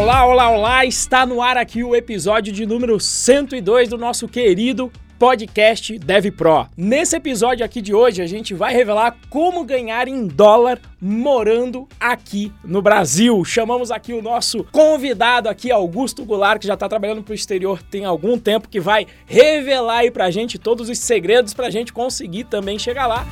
Olá, olá, olá! Está no ar aqui o episódio de número 102 do nosso querido podcast Dev Pro. Nesse episódio aqui de hoje, a gente vai revelar como ganhar em dólar morando aqui no Brasil. Chamamos aqui o nosso convidado aqui, Augusto Goulart, que já está trabalhando para o exterior tem algum tempo, que vai revelar aí para a gente todos os segredos para a gente conseguir também chegar lá.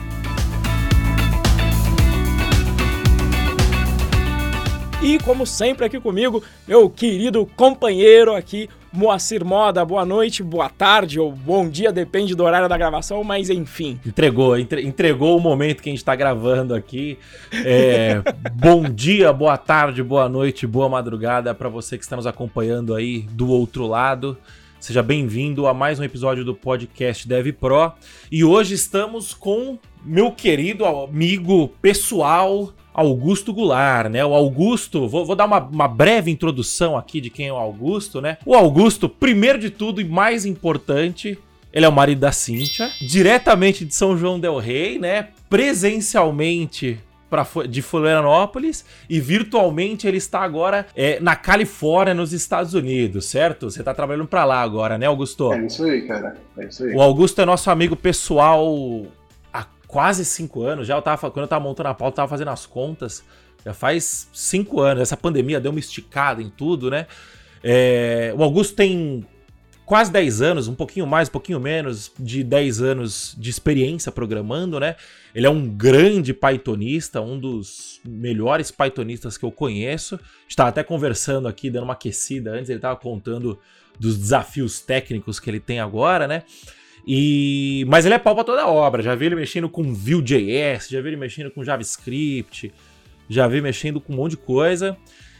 E como sempre aqui comigo, meu querido companheiro aqui, Moacir Moda, boa noite, boa tarde ou bom dia, depende do horário da gravação, mas enfim. Entregou, entre, entregou o momento que a gente está gravando aqui. É, bom dia, boa tarde, boa noite, boa madrugada para você que está nos acompanhando aí do outro lado. Seja bem-vindo a mais um episódio do podcast Dev Pro. E hoje estamos com meu querido amigo pessoal, Augusto Goulart, né? O Augusto, vou, vou dar uma, uma, breve introdução aqui de quem é o Augusto, né? O Augusto, primeiro de tudo e mais importante, ele é o marido da Cíntia, diretamente de São João Del Rei, né? Presencialmente pra, de Florianópolis e virtualmente ele está agora é, na Califórnia, nos Estados Unidos, certo? Você está trabalhando para lá agora, né, Augusto? É isso aí, cara. É isso aí. O Augusto é nosso amigo pessoal quase cinco anos. Já eu tava, quando eu tava montando a pauta, eu tava fazendo as contas. Já faz cinco anos. Essa pandemia deu uma esticada em tudo, né? É, o Augusto tem quase 10 anos, um pouquinho mais, um pouquinho menos de 10 anos de experiência programando, né? Ele é um grande Pythonista, um dos melhores Pythonistas que eu conheço. Estava até conversando aqui, dando uma aquecida antes, ele estava contando dos desafios técnicos que ele tem agora, né? E, mas ele é pau pra toda obra. Já vi ele mexendo com Vue.js, já vi ele mexendo com JavaScript, já vi mexendo com um monte de coisa.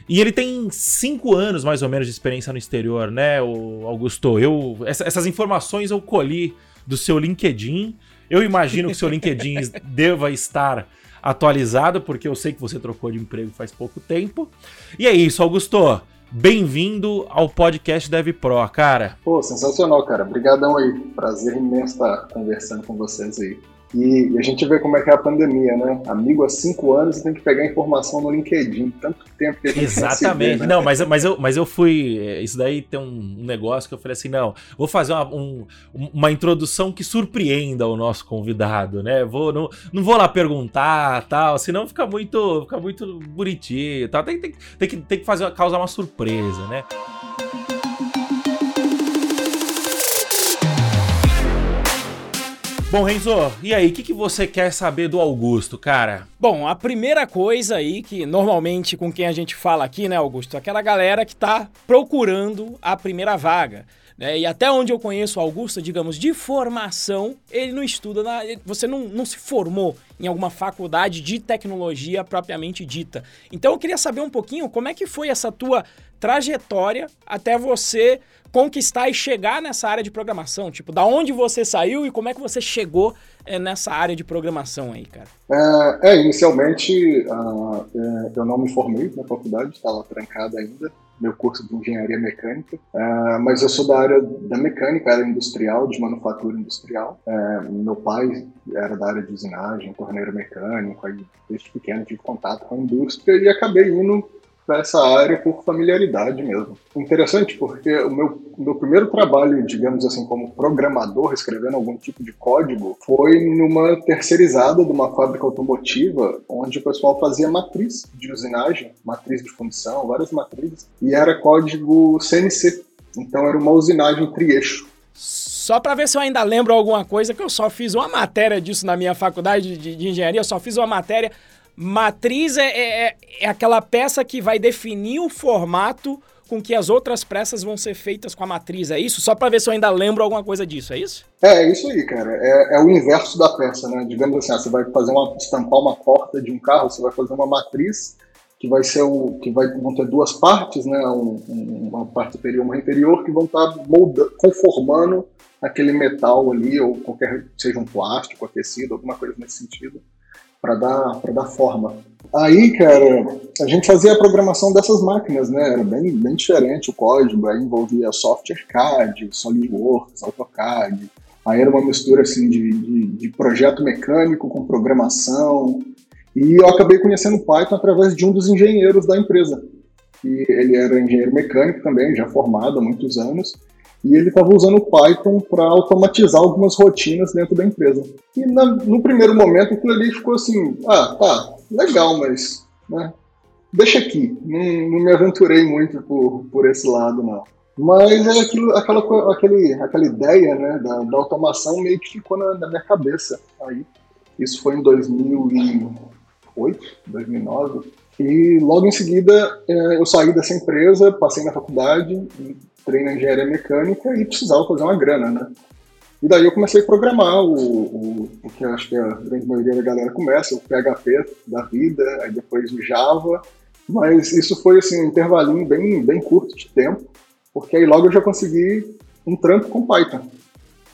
E ele tem cinco anos, mais ou menos, de experiência no exterior, né, o Augusto? Eu, essa, essas informações eu colhi do seu LinkedIn. Eu imagino que o seu LinkedIn deva estar atualizado, porque eu sei que você trocou de emprego faz pouco tempo. E é isso, Augusto. Bem-vindo ao podcast Dev Pro, cara. Pô, sensacional, cara. Obrigadão aí. Prazer imenso estar conversando com vocês aí. E, e, a gente vê como é que é a pandemia, né? Amigo há cinco anos tem que pegar informação no LinkedIn. Tanto tempo que a gente Exatamente. Né? Não, mas, mas, eu, mas eu fui. Eh, isso daí tem um negócio que eu falei assim: não, vou fazer uma, um, uma introdução que surpreenda o nosso convidado, né? Vou, não, não vou lá perguntar tal, senão fica muito, fica muito bonitinho tal. Tem, tem, tem, que, tem que fazer, causar uma surpresa, né? Bom, Renzo, e aí, o que, que você quer saber do Augusto, cara? Bom, a primeira coisa aí que normalmente com quem a gente fala aqui, né, Augusto, aquela galera que tá procurando a primeira vaga. Né? E até onde eu conheço o Augusto, digamos, de formação, ele não estuda, na, você não, não se formou em alguma faculdade de tecnologia propriamente dita. Então eu queria saber um pouquinho como é que foi essa tua trajetória até você conquistar e chegar nessa área de programação? Tipo, da onde você saiu e como é que você chegou é, nessa área de programação aí, cara? É, é inicialmente uh, eu não me formei na faculdade, estava trancada ainda, meu curso de engenharia mecânica, uh, mas eu sou da área da mecânica, área industrial, de manufatura industrial. Uh, meu pai era da área de usinagem, torneiro mecânico, aí desde pequeno tive contato com a indústria e acabei indo para essa área por familiaridade mesmo. Interessante porque o meu, meu primeiro trabalho, digamos assim, como programador, escrevendo algum tipo de código, foi numa terceirizada de uma fábrica automotiva, onde o pessoal fazia matriz de usinagem, matriz de função, várias matrizes, e era código CNC. Então era uma usinagem tri-eixo. Só para ver se eu ainda lembro alguma coisa, que eu só fiz uma matéria disso na minha faculdade de, de engenharia, eu só fiz uma matéria Matriz é, é, é, aquela peça que vai definir o formato com que as outras peças vão ser feitas com a matriz, é isso? Só para ver se eu ainda lembro alguma coisa disso, é isso? É, é isso aí, cara. É, é, o inverso da peça, né? Digamos assim, ah, você vai fazer uma estampar uma porta de um carro, você vai fazer uma matriz que vai ser o que vai vão ter duas partes, né? Um, um, uma parte superior, uma inferior, que vão estar tá moldando, conformando aquele metal ali ou qualquer seja um plástico aquecido, alguma coisa nesse sentido para dar, dar forma. Aí, cara, a gente fazia a programação dessas máquinas, né? Era bem, bem diferente o código, aí envolvia software CAD, SolidWorks, AutoCAD. Aí era uma mistura assim de, de, de projeto mecânico com programação. E eu acabei conhecendo Python através de um dos engenheiros da empresa. que ele era engenheiro mecânico também, já formado há muitos anos, e ele estava usando o Python para automatizar algumas rotinas dentro da empresa. E na, no primeiro momento aquilo ali ficou assim, ah, tá, legal, mas né, deixa aqui, não, não, me aventurei muito por, por esse lado, não. Mas é aquilo, aquela, aquele, aquela ideia né, da, da automação meio que ficou na, na minha cabeça. Aí, isso foi em 2008, 2009. E logo em seguida é, eu saí dessa empresa, passei na faculdade, entrei na engenharia mecânica e precisava fazer uma grana, né? E daí eu comecei a programar o, o, o que acho que a grande maioria da galera começa, o PHP da vida, aí depois o Java, mas isso foi assim um intervalinho bem, bem curto de tempo, porque aí logo eu já consegui um trampo com Python.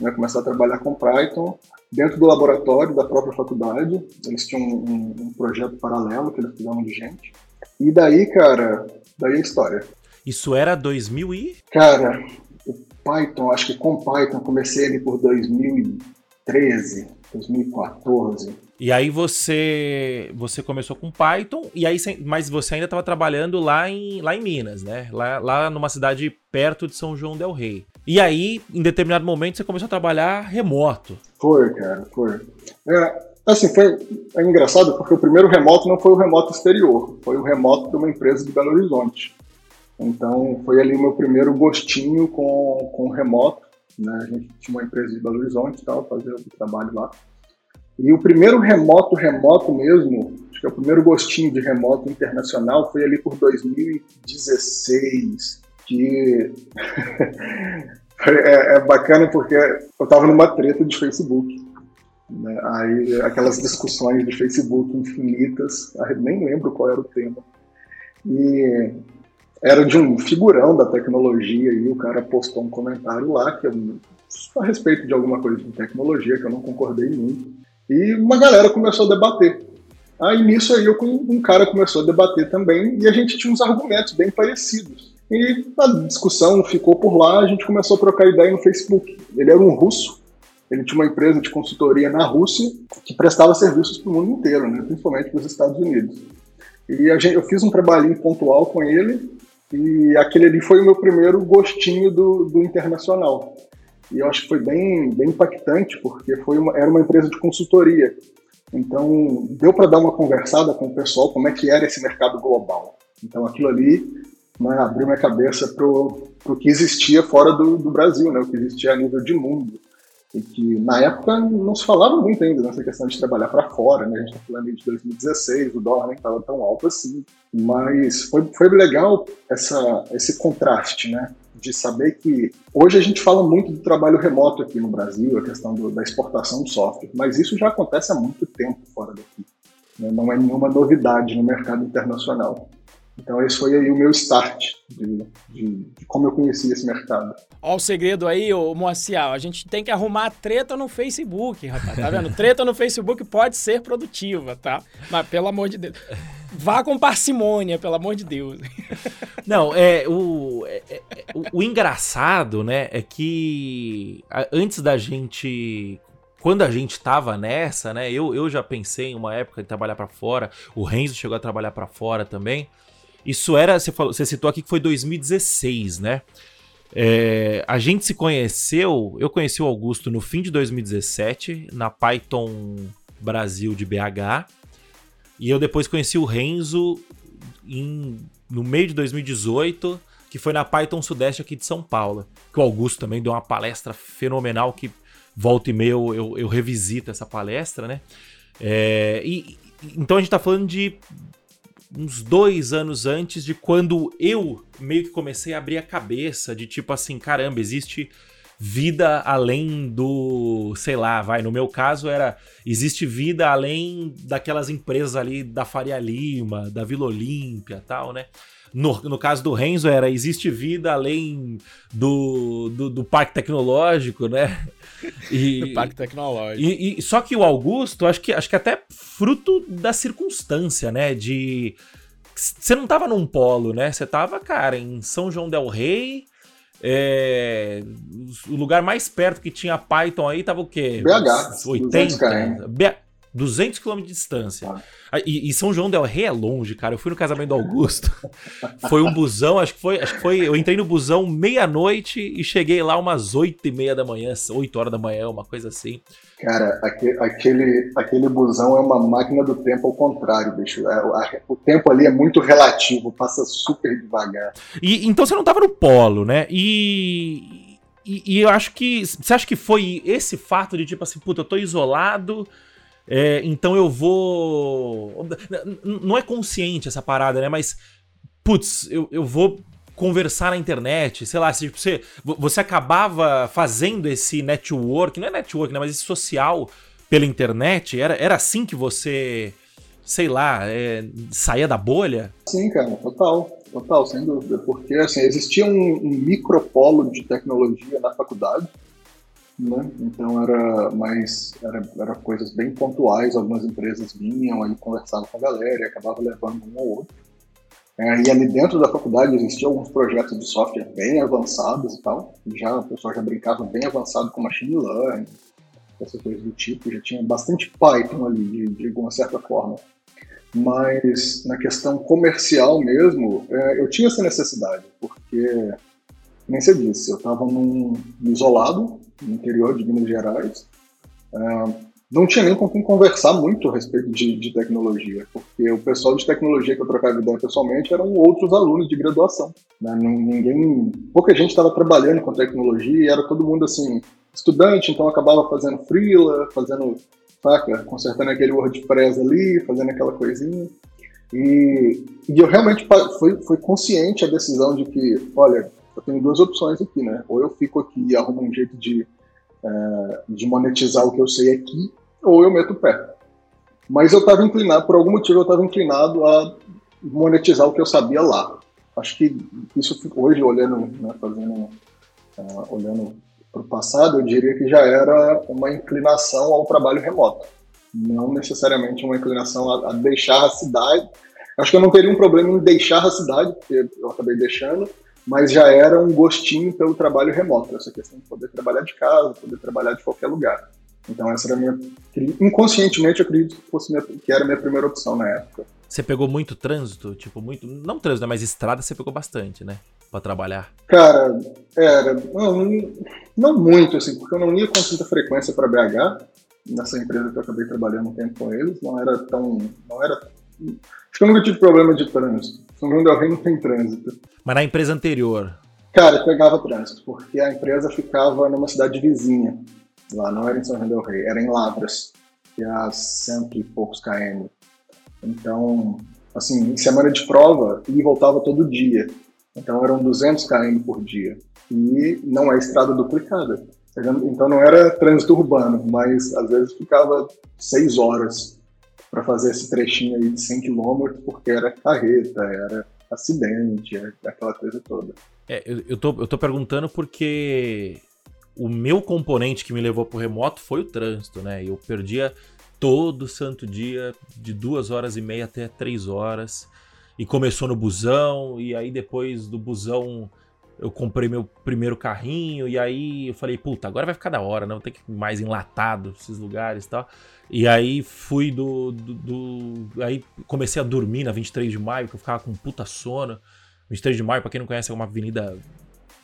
Né? Começar a trabalhar com Python dentro do laboratório da própria faculdade. Eles tinham um, um projeto paralelo que eles fizeram de gente. E daí, cara, daí a história. Isso era 2000 e? Cara, o Python, acho que com Python comecei ali por 2013, 2014. E aí você você começou com Python e aí mas você ainda estava trabalhando lá em, lá em Minas, né? Lá, lá numa cidade perto de São João del Rei. E aí, em determinado momento, você começou a trabalhar remoto. Foi, cara, foi. É, assim, foi é engraçado porque o primeiro remoto não foi o remoto exterior, foi o remoto de uma empresa de Belo Horizonte. Então, foi ali o meu primeiro gostinho com, com remoto. Né? A gente tinha uma empresa de Belo Horizonte e tal, fazia o trabalho lá. E o primeiro remoto, remoto mesmo, acho que é o primeiro gostinho de remoto internacional foi ali por 2016, que é, é, bacana porque eu estava numa treta de Facebook. Né? Aí aquelas discussões de Facebook infinitas, nem lembro qual era o tema. E era de um figurão da tecnologia e o cara postou um comentário lá que eu, a respeito de alguma coisa de tecnologia que eu não concordei muito. E uma galera começou a debater. Aí nisso aí eu, um cara começou a debater também e a gente tinha uns argumentos bem parecidos. E a discussão ficou por lá, a gente começou a trocar ideia no Facebook. Ele era um russo, ele tinha uma empresa de consultoria na Rússia que prestava serviços para o mundo inteiro, né, principalmente para os Estados Unidos. E gente, eu fiz um trabalhinho pontual com ele e aquele ali foi o meu primeiro gostinho do, do internacional. E eu acho que foi bem, bem impactante, porque foi uma, era uma empresa de consultoria. Então, deu para dar uma conversada com o pessoal como é que era esse mercado global. Então, aquilo ali né, abriu minha cabeça para o que existia fora do, do, Brasil, né, o que existia a nível de mundo. E que na época não se falava muito ainda nessa questão de trabalhar para fora, né? A gente está falando de 2016, o dólar nem estava tão alto assim. Mas foi, foi legal essa, esse contraste, né? De saber que hoje a gente fala muito do trabalho remoto aqui no Brasil, a questão do, da exportação de software, mas isso já acontece há muito tempo fora daqui. Né? Não é nenhuma novidade no mercado internacional. Então esse foi aí o meu start de, de, de como eu conheci esse mercado. Olha o segredo aí, ô Moacir, a gente tem que arrumar treta no Facebook, rapaz, tá vendo? treta no Facebook pode ser produtiva, tá? Mas pelo amor de Deus, vá com parcimônia, pelo amor de Deus. Não, é o, é, é, o, o engraçado, né, é que antes da gente quando a gente tava nessa, né? Eu, eu já pensei em uma época de trabalhar para fora. O Renzo chegou a trabalhar para fora também. Isso era, você, falou, você citou aqui que foi 2016, né? É, a gente se conheceu, eu conheci o Augusto no fim de 2017, na Python Brasil de BH. E eu depois conheci o Renzo em, no meio de 2018, que foi na Python Sudeste aqui de São Paulo. Que o Augusto também deu uma palestra fenomenal que volta e meia eu, eu, eu revisito essa palestra, né? É, e, então a gente tá falando de uns dois anos antes de quando eu meio que comecei a abrir a cabeça de tipo assim, caramba, existe vida além do, sei lá, vai, no meu caso era, existe vida além daquelas empresas ali da Faria Lima, da Vila Olímpia tal, né? No, no caso do Renzo era, existe vida além do, do, do Parque Tecnológico, né? E, Parque Tecnológico. E, e, só que o Augusto, acho que, acho que até fruto da circunstância, né? De. Você não tava num polo, né? Você tava, cara, em São João Del Rei. É, o lugar mais perto que tinha Python aí tava o quê? BH. 80? B... 200 km de distância. Ah. E, e, São João del Rei é longe, cara. Eu fui no casamento do Augusto. foi um busão, acho que foi, acho que foi. Eu entrei no busão meia-noite e cheguei lá umas 8 e meia da manhã, 8 horas da manhã, uma coisa assim. Cara, aquele, aquele busão é uma máquina do tempo ao contrário, bicho. É, o tempo ali é muito relativo, passa super devagar. E então você não tava no polo, né? E, e, e eu acho que. Você acha que foi esse fato de tipo assim, puta, eu tô isolado é, então eu vou. Não é consciente essa parada, né? Mas, putz, eu, eu vou conversar na internet, sei lá, se tipo, você, você acabava fazendo esse network, não é network, né? Mas esse social pela internet, era, era assim que você, sei lá, é, saía da bolha? Sim, cara, total, total, sem dúvida. Porque, assim, existia um, um micropolo de tecnologia na faculdade, né? Então era mais era, era coisas bem pontuais, algumas empresas vinham aí conversavam com a galera e acabavam levando um ou outro. É, e ali dentro da faculdade existiam alguns projetos de software bem avançados e tal. Já o pessoal já brincava bem avançado com machine learning, essas coisas do tipo. Já tinha bastante Python ali, de, de certa forma. Mas na questão comercial mesmo, é, eu tinha essa necessidade, porque, nem você disse, eu estava num isolado, no interior de Minas Gerais. Uh, não tinha nem com quem conversar muito a respeito de, de, tecnologia, porque o pessoal de tecnologia que eu trocava ideia pessoalmente eram outros alunos de graduação. Né? Ninguém, pouca gente estava trabalhando com tecnologia e era todo mundo assim estudante, então acabava fazendo freela, fazendo, saca, consertando aquele WordPress ali, fazendo aquela coisinha. E, e eu realmente fui, fui consciente a decisão de que, olha, eu tenho duas opções aqui, né? Ou eu fico aqui e arrumo um jeito de, é, de monetizar o que eu sei aqui, ou eu meto o pé. Mas eu estava inclinado, por algum motivo eu estava inclinado a monetizar o que eu sabia lá. Acho que isso hoje, olhando, né, fazendo, uh, olhando para o passado, eu diria que já era uma inclinação ao trabalho remoto. Não necessariamente uma inclinação a, a deixar a cidade. Acho que eu não teria um problema em deixar a cidade, porque eu acabei deixando, mas já era um gostinho pelo trabalho remoto, essa questão de poder trabalhar de casa, poder trabalhar de qualquer lugar. Então essa era a minha. Inconscientemente eu acredito que, fosse minha, que era a minha primeira opção na época. Você pegou muito trânsito? Tipo, muito. Não trânsito, né, mas estrada você pegou bastante, né? Pra trabalhar. Cara, era. Não, não muito, assim, porque eu não ia com tanta frequência para BH. Nessa empresa que eu acabei trabalhando um tempo com eles, não era tão. Não era. Acho que eu nunca tive problema de trânsito. São João del Rei não tem trânsito. Mas na empresa anterior? Cara, pegava trânsito, porque a empresa ficava numa cidade vizinha. Lá não era em São João del Rei, era em Lavras, que é a cento e poucos km. Então, assim, em semana de prova, e voltava todo dia. Então eram 200 km por dia. E não é estrada duplicada. Então não era trânsito urbano, mas às vezes ficava seis horas para fazer esse trechinho aí de 100 km, porque era carreta, era acidente, aquela coisa toda. É, eu, eu, tô, eu tô perguntando porque o meu componente que me levou pro remoto foi o trânsito, né? Eu perdia todo santo dia de duas horas e meia até três horas. E começou no busão, e aí depois do busão eu comprei meu primeiro carrinho, e aí eu falei, puta, agora vai ficar da hora, não tem que ir mais enlatado esses lugares e tal. E aí fui do, do, do, Aí comecei a dormir na 23 de maio, que eu ficava com puta sono. 23 de maio, pra quem não conhece, é uma avenida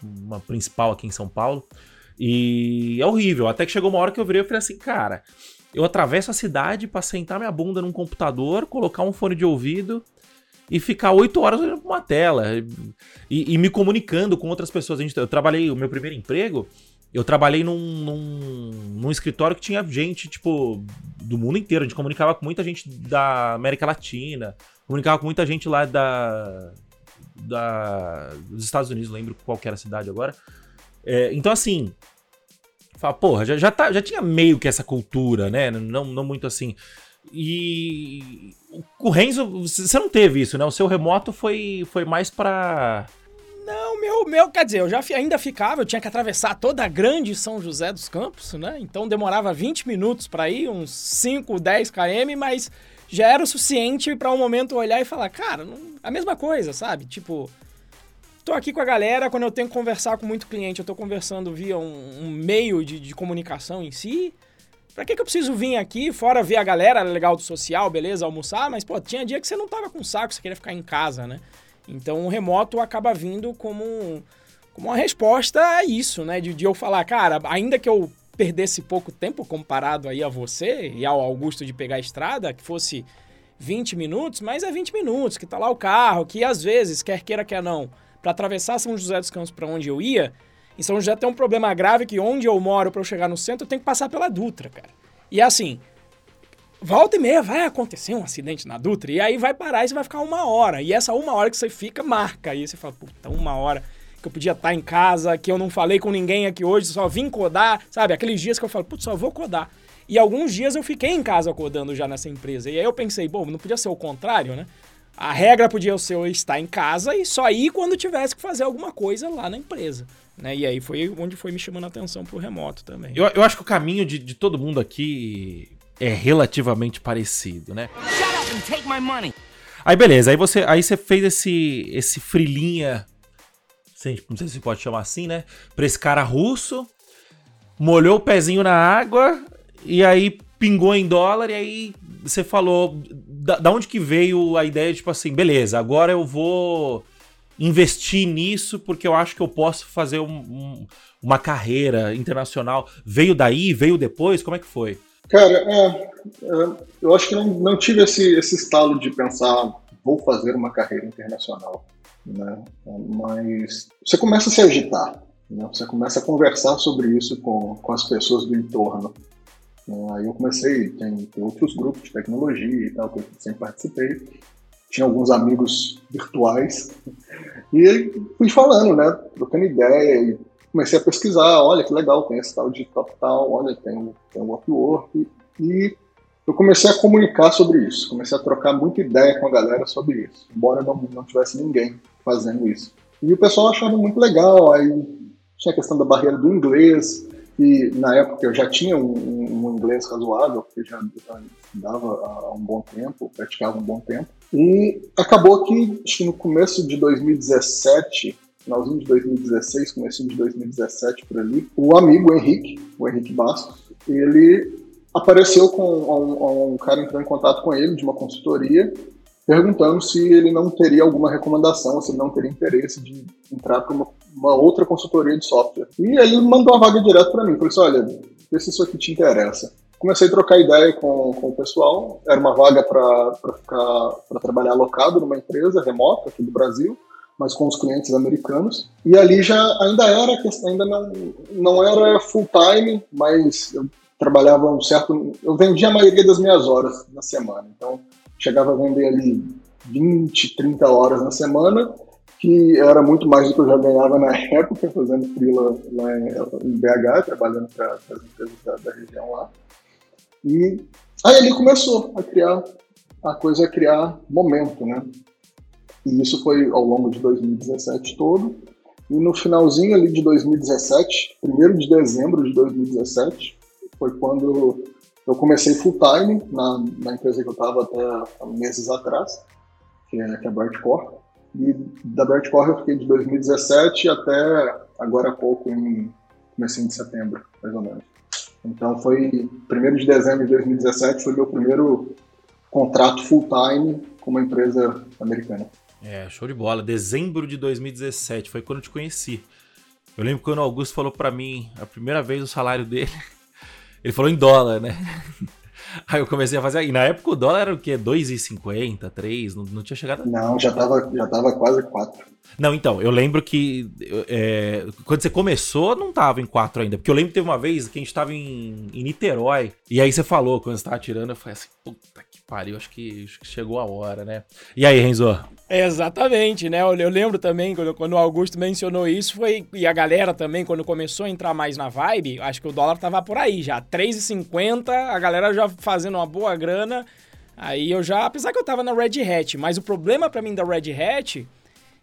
uma principal aqui em São Paulo. E é horrível. Até que chegou uma hora que eu virei e falei assim, cara, eu atravesso a cidade para sentar minha bunda num computador, colocar um fone de ouvido e ficar oito horas olhando pra uma tela e, e, me comunicando com outras pessoas. Eu trabalhei, o meu primeiro emprego, eu trabalhei num, num, num, escritório que tinha gente, tipo, do mundo inteiro. A gente comunicava com muita gente da América Latina, comunicava com muita gente lá da, da dos Estados Unidos, lembro qual era a cidade agora. É, então, assim, fala, porra, já, já, tá, já tinha meio que essa cultura, né? Não, não muito assim. E o Renzo, você não teve isso, né? O seu remoto foi, foi mais para não, meu, meu, quer dizer, eu já ainda ficava, eu tinha que atravessar toda a grande São José dos Campos, né? Então demorava 20 minutos para ir, uns 5, 10 km, mas já era o suficiente para um momento olhar e falar, cara, não, a mesma coisa, sabe? Tipo, tô aqui com a galera, quando eu tenho que conversar com muito cliente, eu tô conversando via um, um meio de, de comunicação em si Pra que, que eu preciso vir aqui, fora ver a galera legal do social, beleza, almoçar, mas, pô, tinha dia que você não tava com saco, você queria ficar em casa, né? Então o remoto acaba vindo como, como uma resposta a isso, né? De, de eu falar, cara, ainda que eu perdesse pouco tempo comparado aí a você e ao Augusto de pegar a estrada, que fosse 20 minutos, mas é 20 minutos, que tá lá o carro, que às vezes, quer queira, quer não, para atravessar São José dos Campos para onde eu ia, em São José tem um problema grave que onde eu moro para eu chegar no centro, eu tenho que passar pela Dutra, cara. E assim, volta e meia vai acontecer um acidente na Dutra e aí vai parar e você vai ficar uma hora. E essa uma hora que você fica, marca. E você fala, puta, uma hora que eu podia estar em casa, que eu não falei com ninguém aqui hoje, só vim codar, sabe? Aqueles dias que eu falo, putz, só vou codar. E alguns dias eu fiquei em casa codando já nessa empresa. E aí eu pensei, bom, não podia ser o contrário, né? A regra podia ser eu estar em casa e só ir quando tivesse que fazer alguma coisa lá na empresa. Né? E aí foi onde foi me chamando a atenção pro remoto também. Eu, eu acho que o caminho de, de todo mundo aqui é relativamente parecido, né? Aí beleza, aí você, aí você fez esse esse frilinha, não sei se pode chamar assim, né? Pra esse cara russo, molhou o pezinho na água e aí pingou em dólar e aí você falou da, da onde que veio a ideia de tipo assim, beleza, agora eu vou investir nisso porque eu acho que eu posso fazer um, um, uma carreira internacional. Veio daí? Veio depois? Como é que foi? Cara, é, é, eu acho que não, não tive esse, esse estalo de pensar, vou fazer uma carreira internacional. Né? Mas você começa a se agitar, né? você começa a conversar sobre isso com, com as pessoas do entorno. Aí eu comecei, tem, tem outros grupos de tecnologia e tal, que eu sempre participei tinha alguns amigos virtuais, e fui falando, né, trocando ideia, e comecei a pesquisar, olha que legal, tem esse tal de top tal, olha, tem, tem o Upwork, e eu comecei a comunicar sobre isso, comecei a trocar muita ideia com a galera sobre isso, embora não, não tivesse ninguém fazendo isso. E o pessoal achava muito legal, aí tinha a questão da barreira do inglês, e na época eu já tinha um, um inglês razoável, porque já, já estudava há um bom tempo, praticava um bom tempo. E acabou que, acho que no começo de 2017, finalzinho de 2016, começo de 2017 por ali, o amigo Henrique, o Henrique Bastos, ele apareceu com um, um cara entrou em contato com ele de uma consultoria perguntando se ele não teria alguma recomendação, se ele não teria interesse de entrar para uma, uma, outra consultoria de software. E ele mandou a vaga direto para mim. Falei assim, olha, vê se isso aqui te interessa. Comecei a trocar ideia com, com o pessoal. Era uma vaga para trabalhar alocado numa empresa remota aqui do Brasil, mas com os clientes americanos. E ali já ainda era ainda não, não era full time, mas eu trabalhava um certo. Eu vendia a maioria das minhas horas na semana. Então chegava a vender ali 20, 30 horas na semana, que era muito mais do que eu já ganhava na época, fazendo freela lá em, BH, trabalhando para as empresas da, da, região lá. E aí ele começou a criar, a coisa a criar momento, né? E isso foi ao longo de 2017 todo. E no finalzinho ali de 2017, 1 de dezembro de 2017, foi quando eu comecei full time na, na empresa que eu estava até meses atrás, que é, que é a Brightcore. E da Brightcore eu fiquei de 2017 até agora há pouco, em comecinho de setembro, mais ou menos. Então foi 1 de dezembro de 2017 foi meu primeiro contrato full time com uma empresa americana. É, show de bola. Dezembro de 2017 foi quando eu te conheci. Eu lembro quando o Augusto falou para mim a primeira vez o salário dele. Ele falou em dólar, né? Aí eu comecei a fazer. E na época o dólar era o quê? 2,50, 3? Não, não tinha chegado. Não, já tava, já tava quase 4. Não, então, eu lembro que é, quando você começou, não tava em 4 ainda. Porque eu lembro que teve uma vez que a gente tava em, em Niterói. E aí você falou, quando você tava tirando, eu falei assim, puta que pariu, acho que, acho que chegou a hora, né? E aí, Renzo? Exatamente, né? Eu, eu, lembro também, quando, quando o Augusto mencionou isso, foi. E a galera também, quando começou a entrar mais na vibe, acho que o dólar tava por aí já. 3,50, a galera já fazendo uma boa grana. Aí eu já. Apesar que eu tava na Red Hat, mas o problema para mim da Red Hat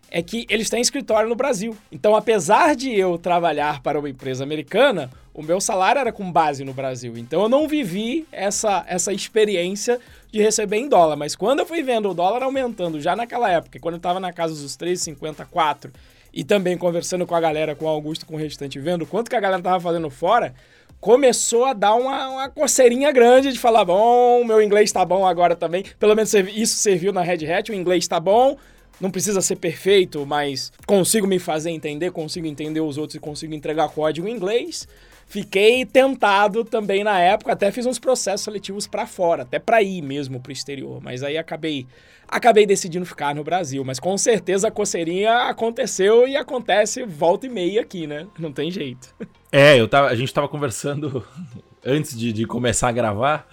é que eles têm escritório no Brasil. Então, apesar de eu trabalhar para uma empresa americana, o meu salário era com base no Brasil. Então, eu não vivi essa, essa experiência de receber em dólar. Mas quando eu fui vendo o dólar aumentando, já naquela época, quando eu estava na casa dos 3,54 e também conversando com a galera, com o Augusto, com o restante, vendo quanto que a galera tava fazendo fora, começou a dar uma, uma coceirinha grande de falar: bom, meu inglês tá bom agora também. Pelo menos isso serviu na Red Hat, o inglês tá bom. Não precisa ser perfeito, mas consigo me fazer entender, consigo entender os outros e consigo entregar código em inglês. Fiquei tentado também na época, até fiz uns processos seletivos para fora, até para ir mesmo pro exterior, mas aí acabei acabei decidindo ficar no Brasil, mas com certeza a coceirinha aconteceu e acontece volta e meia aqui, né? Não tem jeito. É, eu tava, a gente tava conversando antes de, de começar a gravar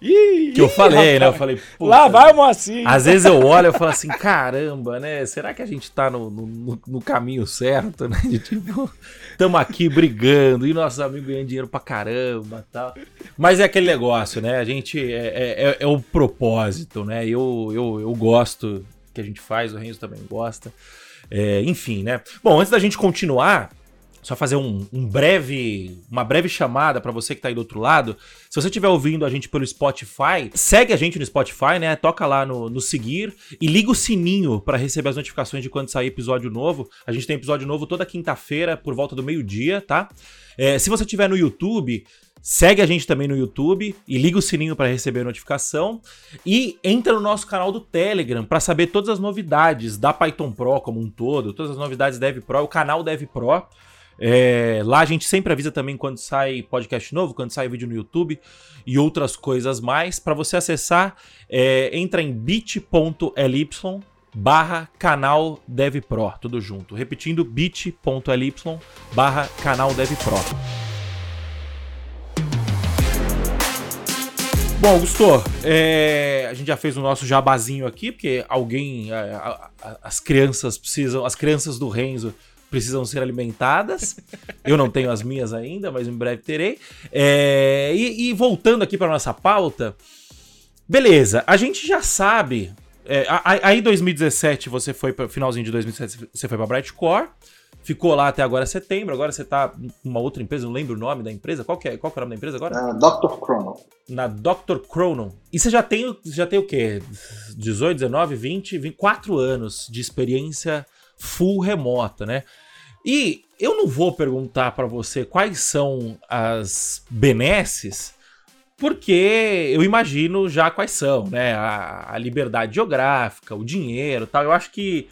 Ih, que eu falei, rapaz. né? Eu falei, lá vai o Moacir. Às vezes eu olho e falo assim, caramba, né? Será que a gente tá no, no, no caminho certo, né? De tipo, tamo aqui brigando e nossos amigos ganhando dinheiro pra caramba tal. Mas é aquele negócio, né? A gente é, é, é, é o propósito, né? Eu, eu, eu gosto que a gente faz, o Renzo também gosta. É, enfim, né? Bom, antes da gente continuar, só fazer um, um breve, uma breve chamada para você que tá aí do outro lado. Se você estiver ouvindo a gente pelo Spotify, segue a gente no Spotify, né? Toca lá no, no seguir e liga o sininho para receber as notificações de quando sair episódio novo. A gente tem episódio novo toda quinta-feira por volta do meio-dia, tá? É, se você estiver no YouTube, Segue a gente também no YouTube e liga o sininho para receber a notificação. E entra no nosso canal do Telegram para saber todas as novidades da Python Pro como um todo, todas as novidades Dev Pro, o canal Dev Pro. É, lá a gente sempre avisa também quando sai podcast novo, quando sai vídeo no YouTube e outras coisas mais. Para você acessar, é, entra em bit.ly barra canal DevPro, tudo junto. Repetindo, bit.ly barra canal DevPro. Bom, Augusto, é, a gente já fez o nosso jabazinho aqui, porque alguém, a, a, as crianças precisam, as crianças do Renzo precisam ser alimentadas. Eu não tenho as minhas ainda, mas em breve terei. É, e, e, voltando aqui para nossa pauta, beleza, a gente já sabe. É, aí 2017 você foi para finalzinho de 2017 você foi para Brightcore, ficou lá até agora setembro. Agora você tá numa outra empresa, não lembro o nome da empresa. Qual que é, qual que é o nome da empresa agora? Uh, Dr. Chrono. Na Dr. Chrono. E você já tem, já tem o quê? 18, 19, 20, 24 anos de experiência full remota, né? E eu não vou perguntar para você quais são as benesses, porque eu imagino já quais são, né? A, a liberdade geográfica, o dinheiro tal. Eu acho que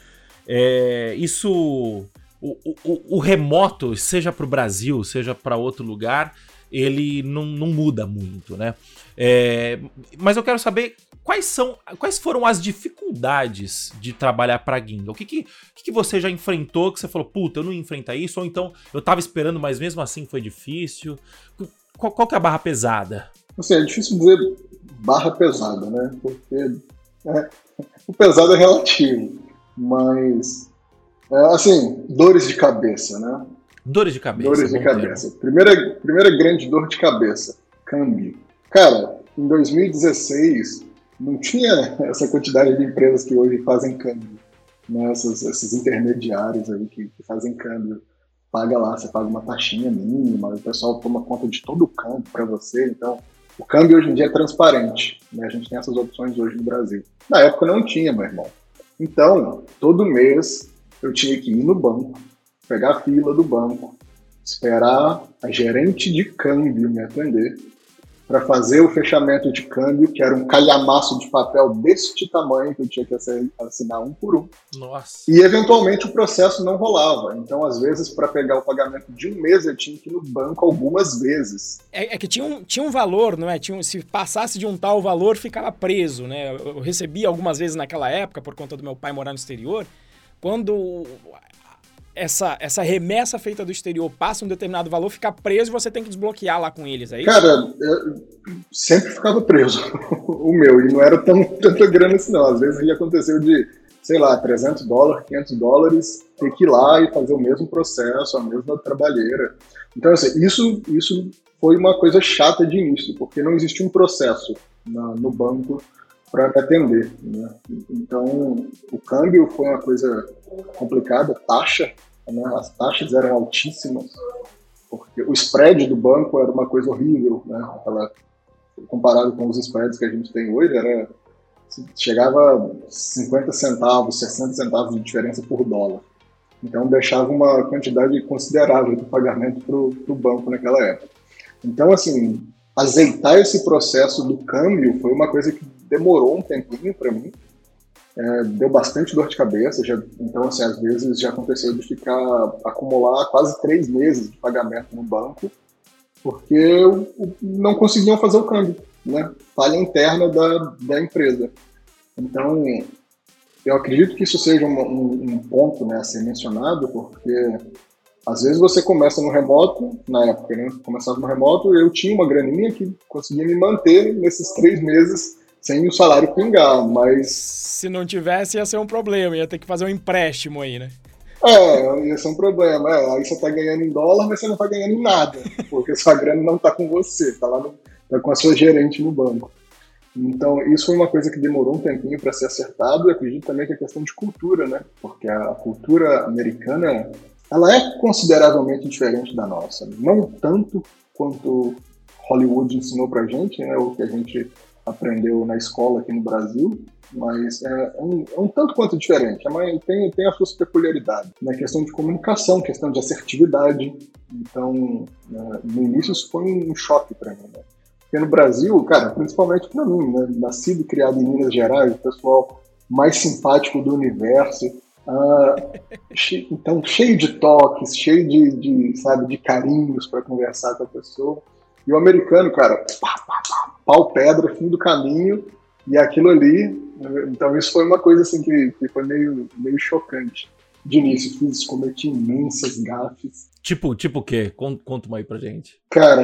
é, isso. O, o, o, remoto, seja para o Brasil, seja para outro lugar, ele não, não muda muito, né? É, mas eu quero saber quais são, quais foram as dificuldades de trabalhar para Ginga? O que que, que você já enfrentou que você falou, puta, eu não ia enfrentar isso, ou então eu tava esperando, mas mesmo assim foi difícil? Qual, qual que é a barra pesada? Assim, é difícil dizer barra pesada, né? Porque é, o pesado é relativo, mas é, assim, dores de cabeça, né? Dores de cabeça. Dores de cabeça. Primeira, primeira grande dor de cabeça, câmbio. Cara, em 2016 não tinha essa quantidade de empresas que hoje fazem câmbio, né? Essas, esses intermediários aí que, que, fazem câmbio. Paga lá, você paga uma taxinha mínima, o pessoal toma conta de todo o câmbio para você, então o câmbio hoje em dia é transparente, né? A gente tem essas opções hoje no Brasil. Na época não tinha, meu irmão. Então, todo mês eu tinha que ir no banco, pegar a fila do banco, esperar a gerente de câmbio me atender para fazer o fechamento de câmbio, que era um calhamaço de papel deste tamanho que eu tinha que assinar um por um. Nossa. E eventualmente o processo não rolava. Então, às vezes, para pegar o pagamento de um mês, eu tinha que ir no banco algumas vezes. É, é que tinha um, tinha um valor, não é? Tinha um, se passasse de um tal valor, ficava preso, né? Eu, eu recebi algumas vezes naquela época, por conta do meu pai morar no exterior, quando essa, essa remessa feita do exterior passa um determinado valor, fica preso e você tem que desbloquear lá com eles, é isso? Cara, sempre ficava preso o meu, e não era tão, tanta grana assim não. Às vezes ia aconteceu de, sei lá, 300 dólares, 500 dólares, ter que ir lá e fazer o mesmo processo, a mesma trabalheira. Então, assim, isso, isso foi uma coisa chata de início, porque não existia um processo na, no banco para atender. Né? Então, o câmbio foi uma coisa complicada, taxa, né? as taxas eram altíssimas, porque o spread do banco era uma coisa horrível, né? Comparado com os spreads que a gente tem hoje, era chegava a 50 centavos, 60 centavos de diferença por dólar. Então deixava uma quantidade considerável de pagamento para o banco naquela época. Então, assim, azeitar esse processo do câmbio foi uma coisa que demorou um tempinho para mim. É, deu bastante dor de cabeça. Já, então, assim, às vezes já aconteceu de ficar, acumular quase três meses de pagamento no banco, porque não conseguiam fazer o câmbio, né? Falha interna da, da empresa. Então, eu acredito que isso seja um, um, um ponto né, a ser mencionado, porque às vezes você começa no remoto, na época, né? Começava no remoto, eu tinha uma graninha que conseguia me manter nesses três meses sem o salário pingar, mas. Se não tivesse, ia ser um problema, ia ter que fazer um empréstimo aí, né? É, ia ser um problema. É, aí você tá ganhando em dólar, mas você não tá ganhando em nada, porque sua grana não tá com você, tá lá no, tá com a sua gerente no banco. Então, isso foi uma coisa que demorou um tempinho para ser acertado, e acredito também que é questão de cultura, né? Porque a cultura americana, ela é consideravelmente diferente da nossa. Não tanto quanto Hollywood ensinou pra gente, né? O que a gente aprendeu na escola aqui no Brasil, mas é, é, um, é um, tanto quanto diferente, mas tem, tem as suas peculiaridades. Na né? questão de comunicação, questão de assertividade. Então, é, no início isso foi um choque para mim. Né? Porque no Brasil, cara, principalmente para mim, né? nascido e criado em Minas Gerais, o pessoal mais simpático do universo, ah, então cheio de toques, cheio de, de sabe, de carinhos para conversar com a pessoa. E o americano, cara, pá, pá, pá, pau pedra, fim do caminho, e aquilo ali. Então isso foi uma coisa assim que, que foi meio, meio chocante. De início, fiz, cometi imensas gafes. Tipo, tipo o quê? Conta uma aí pra gente. Cara,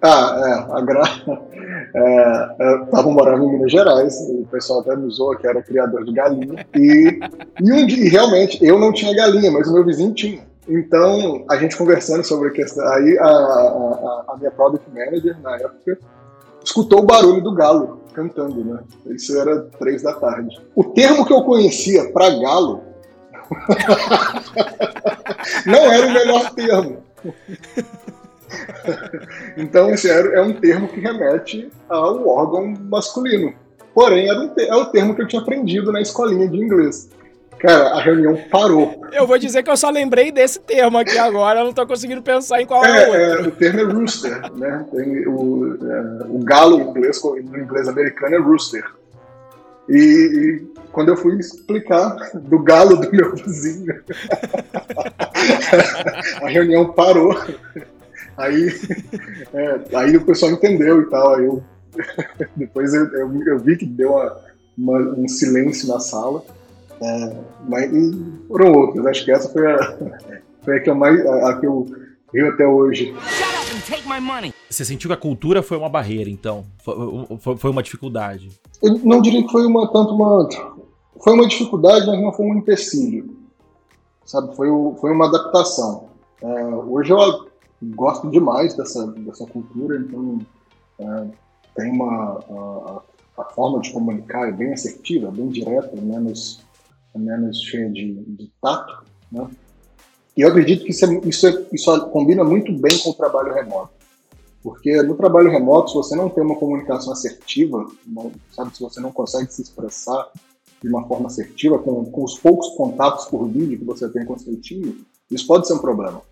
ah, é, a gra... É, eu tava morando em Minas Gerais, o pessoal até me usou que era criador de galinha, e, e, um dia, realmente, eu não tinha galinha, mas o meu vizinho tinha. Então, a gente conversando sobre a questão, aí a, a, a minha product manager, na época, escutou o barulho do galo cantando, né? Isso era três da tarde. O termo que eu conhecia para galo não era o melhor termo. então, esse é um termo que remete ao órgão masculino. Porém, era um é o termo que eu tinha aprendido na escolinha de inglês. Cara, a reunião parou. Eu vou dizer que eu só lembrei desse termo aqui agora, eu não tô conseguindo pensar em qual é, é, é o termo é rooster, né? Tem o, é, o galo inglês, no inglês americano é rooster. E, e, quando eu fui explicar do galo do meu vizinho, a reunião parou. Aí, é, aí o pessoal entendeu e tal. Aí eu, depois eu, eu, eu vi que deu uma, uma, um silêncio na sala. É, mas e foram outras. Acho que essa foi a, foi a que eu mais a, a que eu rio até hoje. Você sentiu que a cultura foi uma barreira, então? Foi, foi uma dificuldade? Eu não diria que foi uma tanto uma foi uma dificuldade, mas não foi um empecilho, sabe? Foi, foi uma adaptação. É, hoje eu gosto demais dessa dessa cultura, então é, tem uma a, a, forma de comunicar é bem assertiva, bem direta, menos menos cheia de, de tato, né? E eu acredito que isso, é, isso, é, isso combina muito bem com o trabalho remoto. Porque no trabalho remoto, se você não tem uma comunicação assertiva, sabe, se você não consegue se expressar de uma forma assertiva, com, com os poucos contatos por vídeo que você tem com seu time, isso pode ser um problema.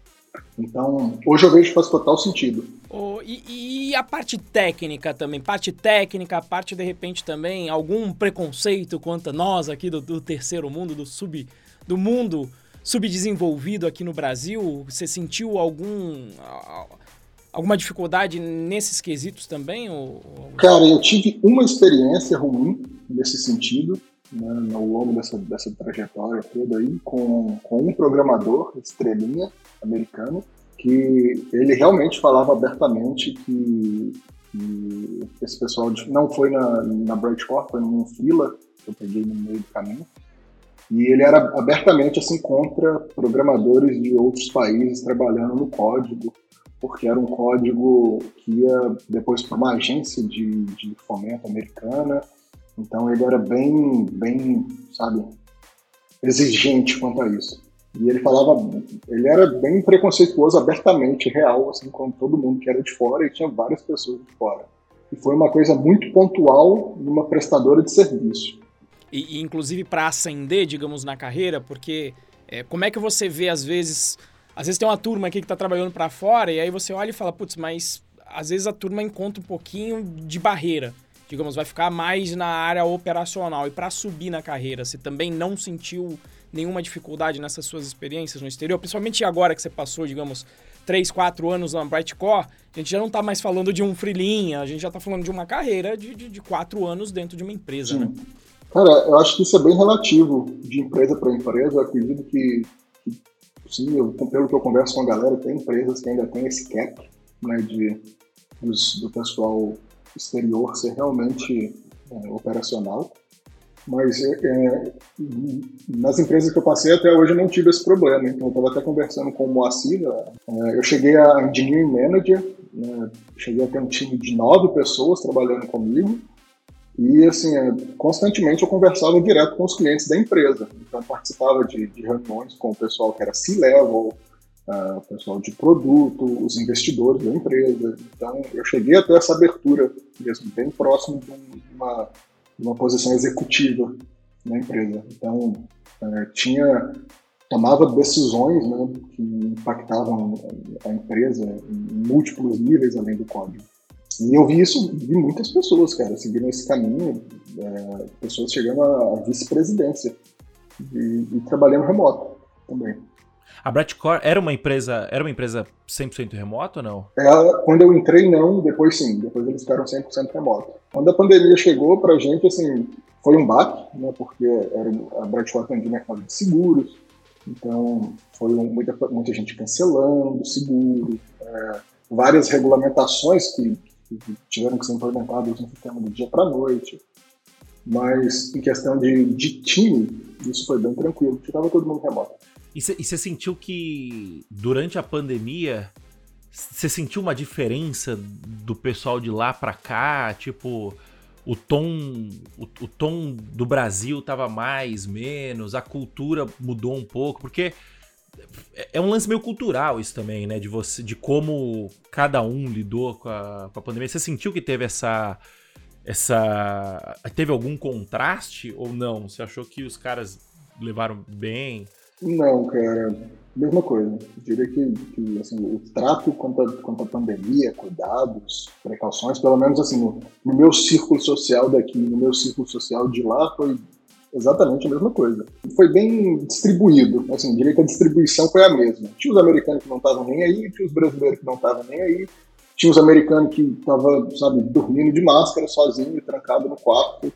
Então, hoje eu vejo que faz total sentido. Oh, e, e, a parte técnica também? Parte técnica, parte de repente também, algum preconceito quanto a nós aqui do, do terceiro mundo, do sub. do mundo subdesenvolvido aqui no Brasil? Você sentiu algum. alguma dificuldade nesses quesitos também? Ou... Cara, eu tive uma experiência ruim nesse sentido. Né, ao longo dessa, dessa trajetória toda aí, com, com um programador, estrelinha, americano, que ele realmente falava abertamente que, que esse pessoal não foi na, na Brightcore, foi num fila que eu peguei no meio do caminho, e ele era abertamente assim contra programadores de outros países trabalhando no código, porque era um código que ia depois para uma agência de, de fomento americana, então ele era bem, bem, sabe, exigente quanto a isso. E ele falava, ele era bem preconceituoso, abertamente, real, assim, com todo mundo que era de fora, e tinha várias pessoas de fora. E foi uma coisa muito pontual numa prestadora de serviço. E, e inclusive para ascender, digamos, na carreira, porque é, como é que você vê, às vezes, às vezes tem uma turma aqui que está trabalhando para fora, e aí você olha e fala, putz, mas às vezes a turma encontra um pouquinho de barreira. Digamos, vai ficar mais na área operacional. E para subir na carreira, você também não sentiu nenhuma dificuldade nessas suas experiências no exterior? Principalmente agora que você passou, digamos, 3, 4 anos na Brightcore, a gente já não está mais falando de um freelinha, a gente já está falando de uma carreira de, de, de, quatro anos dentro de uma empresa, Sim. né? Cara, eu acho que isso é bem relativo de empresa para empresa. Eu acredito que, que sim, eu, pelo que eu converso com a galera, tem empresas que ainda tem esse cap né, de, dos, do pessoal exterior ser realmente é, operacional. Mas é, é, nas empresas que eu passei até hoje eu não tive esse problema. Então eu estava até conversando com o Moacir. É, eu cheguei a engineering manager, né, cheguei a ter um time de nove pessoas trabalhando comigo. E assim, é, constantemente eu conversava direto com os clientes da empresa. Então participava de, de reuniões com o pessoal que era C-level, uh, o pessoal de produto, os investidores da empresa. Então eu cheguei a ter essa abertura mesmo, bem próximo de uma uma posição executiva na empresa. Então, é, tinha tomava decisões né, que impactavam a empresa em múltiplos níveis além do código. E eu vi isso de muitas pessoas, cara, seguindo esse caminho, é, pessoas chegando à vice-presidência e, e trabalhando remoto também. A Bratcore era uma empresa, era uma empresa 100% remota ou não? É, quando eu entrei, não, depois sim, depois eles ficaram 100% remoto. Quando a pandemia chegou pra gente, assim, foi um baque, né, porque era, a Bratcore atendia mercado de seguros, então foi muita, muita gente cancelando seguro, é, várias regulamentações que, que, tiveram que ser implementadas no sistema do dia para noite. Mas em questão de, de time, isso foi bem tranquilo, porque estava todo mundo remoto. E você sentiu que durante a pandemia você sentiu uma diferença do pessoal de lá para cá? Tipo, o tom, o, o, tom do Brasil tava mais, menos, a cultura mudou um pouco, porque é um lance meio cultural isso também, né? De você, de como cada um lidou com a, com a pandemia. Você sentiu que teve essa, essa, teve algum contraste ou não? Você achou que os caras levaram bem? Não, cara, mesma coisa. Eu diria que, que assim, o trato quanto a, quanto a pandemia, cuidados, precauções, pelo menos assim, no, no meu círculo social daqui, no meu círculo social de lá, foi exatamente a mesma coisa. Foi bem distribuído, assim, a distribuição foi a mesma. Tinha os americanos que não estavam nem aí, tinha os brasileiros que não estavam nem aí, tinha os americanos que estavam, sabe, dormindo de máscara sozinho, trancado no quarto,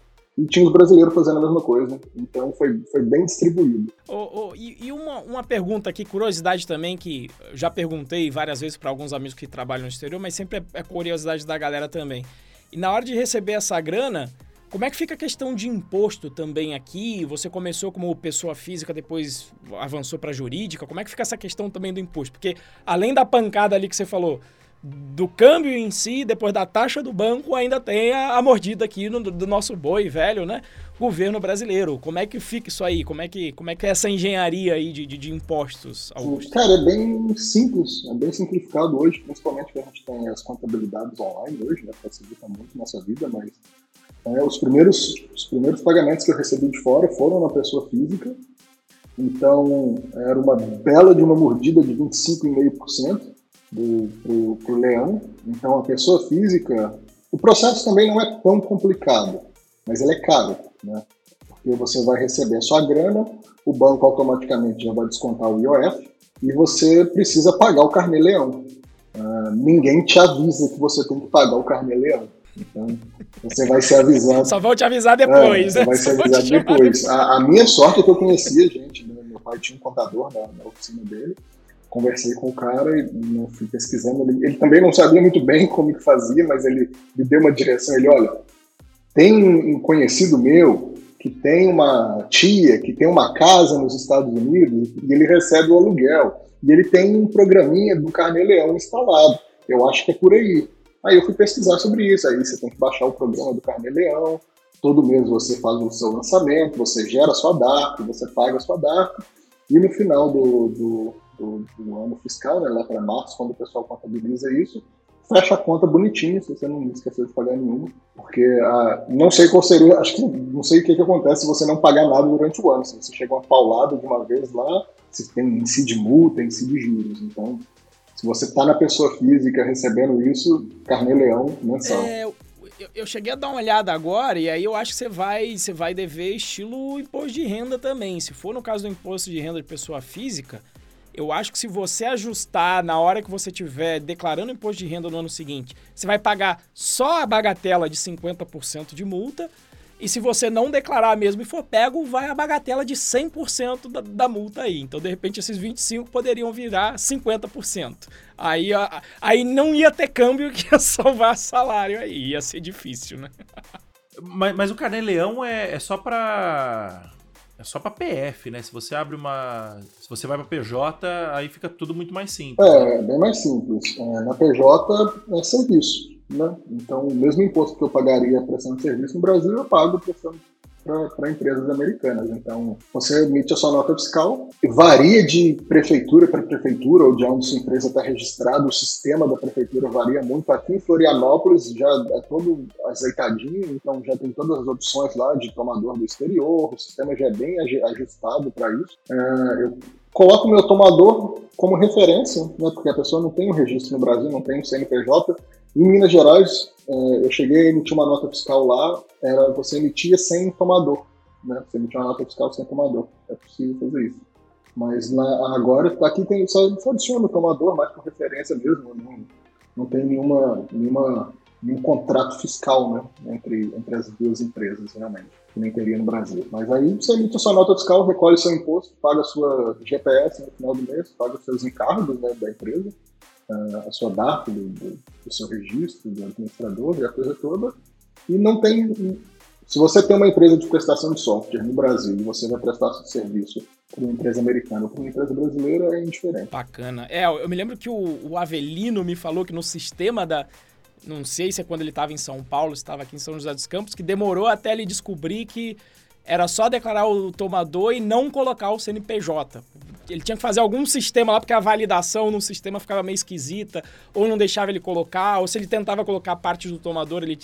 e os brasileiros fazendo a mesma coisa. Então foi, foi bem distribuído. Oh, oh, e, e uma, uma pergunta aqui, curiosidade também, que já perguntei várias vezes para alguns amigos que trabalham no exterior, mas sempre é, é curiosidade da galera também. E na hora de receber essa grana, como é que fica a questão de imposto também aqui? Você começou como pessoa física, depois avançou para jurídica. Como é que fica essa questão também do imposto? Porque além da pancada ali que você falou, do câmbio em si, depois da taxa do banco, ainda tem a, a mordida aqui no, do nosso boi velho, né? Governo brasileiro. Como é que fica isso aí? Como é que, como é, que é essa engenharia aí de, de, de impostos, Augusto? Cara, é bem simples, é bem simplificado hoje, principalmente que a gente tem as contabilidades online hoje, né? Facilita muito nossa vida, mas é, os, primeiros, os primeiros pagamentos que eu recebi de fora foram na pessoa física, então era uma bela de uma mordida de 25,5% do, pro, pro leão. Então, a pessoa física, o processo também não é tão complicado, mas ele é caro, né? Porque você vai receber a sua grana, o banco automaticamente já vai descontar o IOF e você precisa pagar o carnê-leão. Uh, ninguém te avisa que você tem que pagar o carnê-leão. Então, você vai ser avisado. Só vão te avisar depois, é, né? Vai ser avisado depois. A, a, minha sorte é que eu conhecia gente, né? meu pai tinha um contador na, na oficina dele, conversei com o cara e fui pesquisando. Ele, ele, também não sabia muito bem como que fazia, mas ele me deu uma direção. Ele, olha, tem um conhecido meu que tem uma tia que tem uma casa nos Estados Unidos e ele recebe o aluguel. E ele tem um programinha do Carnê-Leão instalado. Eu acho que é por aí. Aí eu fui pesquisar sobre isso. Aí você tem que baixar o programa do Carnê-Leão. Todo mês você faz o seu lançamento, você gera a sua DARP, você paga a sua DARP. E no final do, do do, do ano fiscal, né, lá para março, quando o pessoal contabiliza isso, fecha a conta bonitinho, se você não esqueceu de pagar nenhuma, porque ah, não sei qual seria, acho que não sei o que, que acontece se você não pagar nada durante o ano, se você chega uma paulada de uma vez lá, se tem em si de multa, si de juros, então Se você está na pessoa física recebendo isso, carnê-leão mensal. É, eu, cheguei a dar uma olhada agora e aí eu acho que você vai, você vai dever estilo imposto de renda também. Se for no caso do imposto de renda de pessoa física, eu acho que se você ajustar na hora que você estiver declarando imposto de renda no ano seguinte, você vai pagar só a bagatela de 50% de multa e se você não declarar mesmo e for pego, vai a bagatela de 100% da, da multa aí. Então, de repente, esses 25% poderiam virar 50%. Aí, a, aí não ia ter câmbio que ia salvar salário aí. Ia ser difícil, né? Mas, mas o Carnê-Leão é, é só para é só para PF, né? Se você abre uma. Se você vai para PJ, aí fica tudo muito mais simples. É, é bem mais simples. É, na PJ é serviço. Né? Então, o mesmo imposto que eu pagaria prestando serviço no Brasil, eu pago prestando para empresas americanas. Então, você emite a sua nota fiscal, varia de prefeitura para prefeitura, ou de onde sua empresa está registrada, o sistema da prefeitura varia muito. Aqui em Florianópolis já é todo azeitadinho, então já tem todas as opções lá de tomador do exterior, o sistema já é bem ajustado para isso. É, eu coloco meu tomador como referência, né, porque a pessoa não tem o um registro no Brasil, não tem o um CNPJ, em Minas Gerais, é, eu cheguei a emitir uma nota fiscal lá, era você emitia sem tomador, né? Você emitia uma nota fiscal sem tomador. É possível fazer isso. Mas na, agora, aqui tem só, só adiciona o tomador, mais por referência mesmo, não, não tem nenhuma, nenhuma, nenhum contrato fiscal né, entre, entre as duas empresas, realmente, que nem teria no Brasil. Mas aí você emite a sua nota fiscal, recolhe seu imposto, paga a sua GPS no final do mês, paga os seus encargos né, da empresa, a sua data do, do, do, seu registro, do administrador e a coisa toda. E não tem. Se você tem uma empresa de prestação de software no Brasil e você vai prestar seu serviço para uma empresa americana ou para uma empresa brasileira, é indiferente. Bacana. É, eu me lembro que o, o Avelino me falou que no sistema da, não sei se é quando ele estava em São Paulo, estava aqui em São José dos Campos, que demorou até ele descobrir que era só declarar o tomador e não colocar o CNPJ. Ele tinha que fazer algum sistema lá, porque a validação no sistema ficava meio esquisita, ou não deixava ele colocar, ou se ele tentava colocar parte do tomador, ele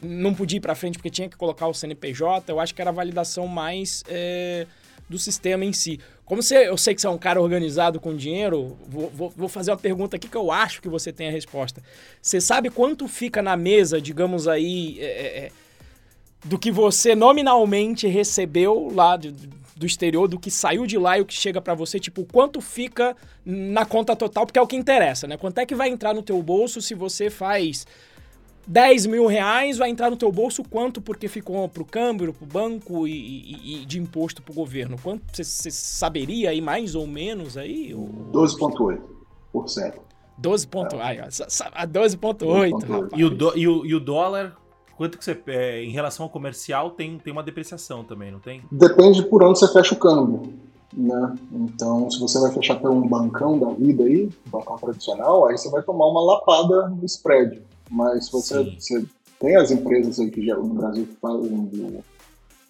não podia ir para frente porque tinha que colocar o CNPJ. Eu acho que era a validação mais é, do sistema em si. Como você, eu sei que você é um cara organizado com dinheiro, vou, vou, vou, fazer uma pergunta aqui que eu acho que você tem a resposta. Você sabe quanto fica na mesa, digamos aí, é, é, do que você nominalmente recebeu lá do, do exterior, do que saiu de lá e o que chega para você, tipo, quanto fica na conta total, porque é o que interessa, né? Quanto é que vai entrar no teu bolso se você faz 10 mil reais, vai entrar no teu bolso quanto porque ficou pro câmbio, pro banco e, e, e de imposto pro governo? Quanto você saberia aí mais ou menos aí? 12,8%. 12 ponto, é. ai, 12,8. E, o do, e, o, e o dólar Quanto que você. É, em relação ao comercial, tem, tem uma depreciação também, não tem? Depende por onde você fecha o câmbio. Né? Então, se você vai fechar por um bancão da vida aí, bancão tradicional, aí você vai tomar uma lapada no spread. Mas se você, você tem as empresas aí que já no Brasil que fazem,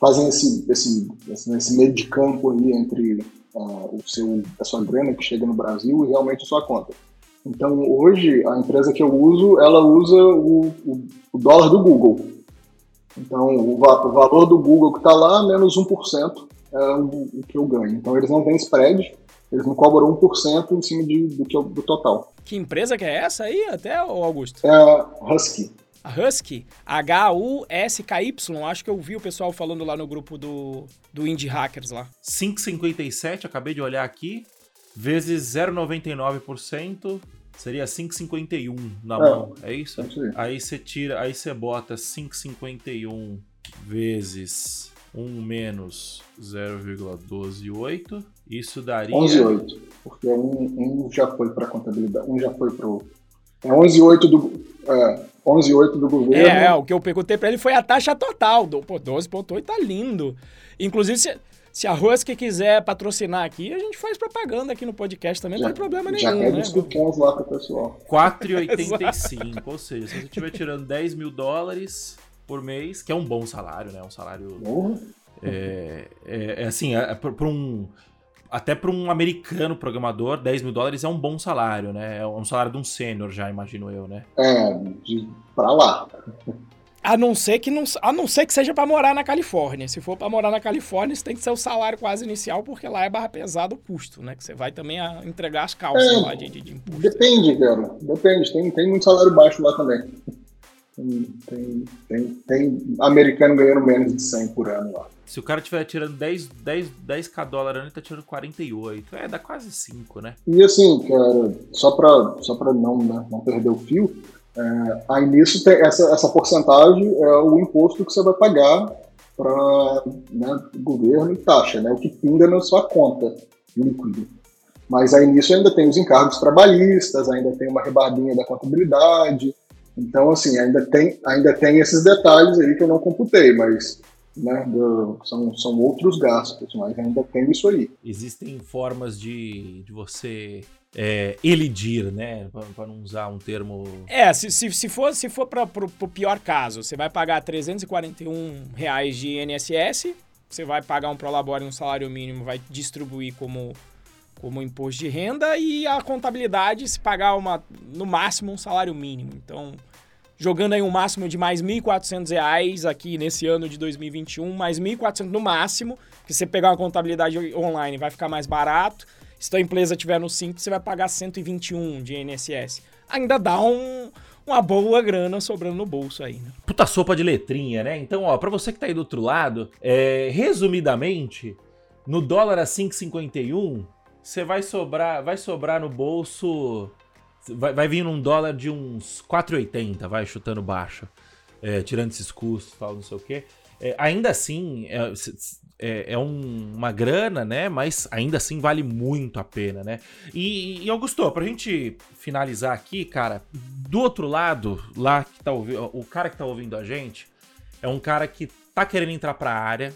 fazem esse, esse, esse, esse meio de campo aí entre uh, o seu, a sua grana que chega no Brasil e realmente a sua conta. Então, hoje, a empresa que eu uso, ela usa o, o, o dólar do Google. Então, o, va o, valor do Google que está lá, menos 1% é o, o, que eu ganho. Então, eles não têm spread, eles não cobram 1% em cima de, do, que eu, do total. Que empresa que é essa aí, até, Augusto? É a Husky. A Husky? H-U-S-K-Y. Acho que eu vi o pessoal falando lá no grupo do, do Indie Hackers lá. 5,57, acabei de olhar aqui vezes 0,99% seria 5,51 na é, mão, é isso? Aí você tira, aí você bota 5,51 vezes 1 menos 0,128, isso daria 11,8, porque um, um já foi para contabilidade, um já foi pro é 11,8 do é, 11,8 do governo. É, é, o que eu perguntei para ele foi a taxa total. Do, pô, 12,8 tá lindo. Inclusive, se, a Husky quiser patrocinar aqui, a gente faz propaganda aqui no podcast também, já, não tem problema nenhum. Já pede né? os cupons lá pro pessoal. 4,85. ou seja, se você estiver tirando 10 mil dólares por mês, que é um bom salário, né? Um salário. Uhum. É, é, é, assim, é, é para um. Até para um americano programador, 10 mil dólares é um bom salário, né? É um salário de um sênior já, imagino eu, né? É, de, pra lá. A não ser que não, a não ser que seja para morar na Califórnia. Se for para morar na Califórnia, você tem que ser o salário quase inicial, porque lá é barra pesada o custo, né? Que você vai também a entregar as calças é, lá de, de, de imposto. Depende, cara. Depende. Tem, tem muito salário baixo lá também. Tem, tem, tem, americano ganhando menos de 100 por ano lá. Se o cara estiver tirando 10, 10, 10k dólar ano, ele tá tirando 48. É, dá quase 5, né? E assim, cara, só pra, só pra não, né, não perder o fio, é, aí nisso tem essa, essa porcentagem é o imposto que você vai pagar para né, governo e taxa, né? O que pinga na sua conta líquido. Mas aí nisso ainda tem os encargos trabalhistas, ainda tem uma rebarbinha da contabilidade. Então, assim, ainda tem, ainda tem esses detalhes aí que eu não computei, mas né, do, são, são outros gastos, mas ainda tem isso aí. Existem formas de, de você é, elidir, né? Para não usar um termo. É, se, se, se for, se for para o pior caso, você vai pagar 341 reais de INSS, você vai pagar um Prolabore um salário mínimo, vai distribuir como, como imposto de renda e a contabilidade se pagar uma, no máximo um salário mínimo. Então, jogando aí um máximo de mais R$ 1.400 aqui nesse ano de 2021, mais R$ 1.400 no máximo, que você pegar uma contabilidade online vai ficar mais barato. Se tua empresa tiver no 5, você vai pagar 121 de INSS. Ainda dá um, uma boa grana sobrando no bolso aí, né? Puta sopa de letrinha, né? Então, ó, pra você que tá aí do outro lado, é, resumidamente, no dólar a 5,51, você vai sobrar, vai sobrar no bolso. Vai, vai vir num dólar de uns 4,80, vai chutando baixo. É, tirando esses custos tal, não sei o quê. É, ainda assim, é, é, é um, uma grana, né? Mas ainda assim vale muito a pena, né? E, e Augusto, pra gente finalizar aqui, cara, do outro lado, lá que tá ouvindo, o cara que tá ouvindo a gente é um cara que tá querendo entrar pra área,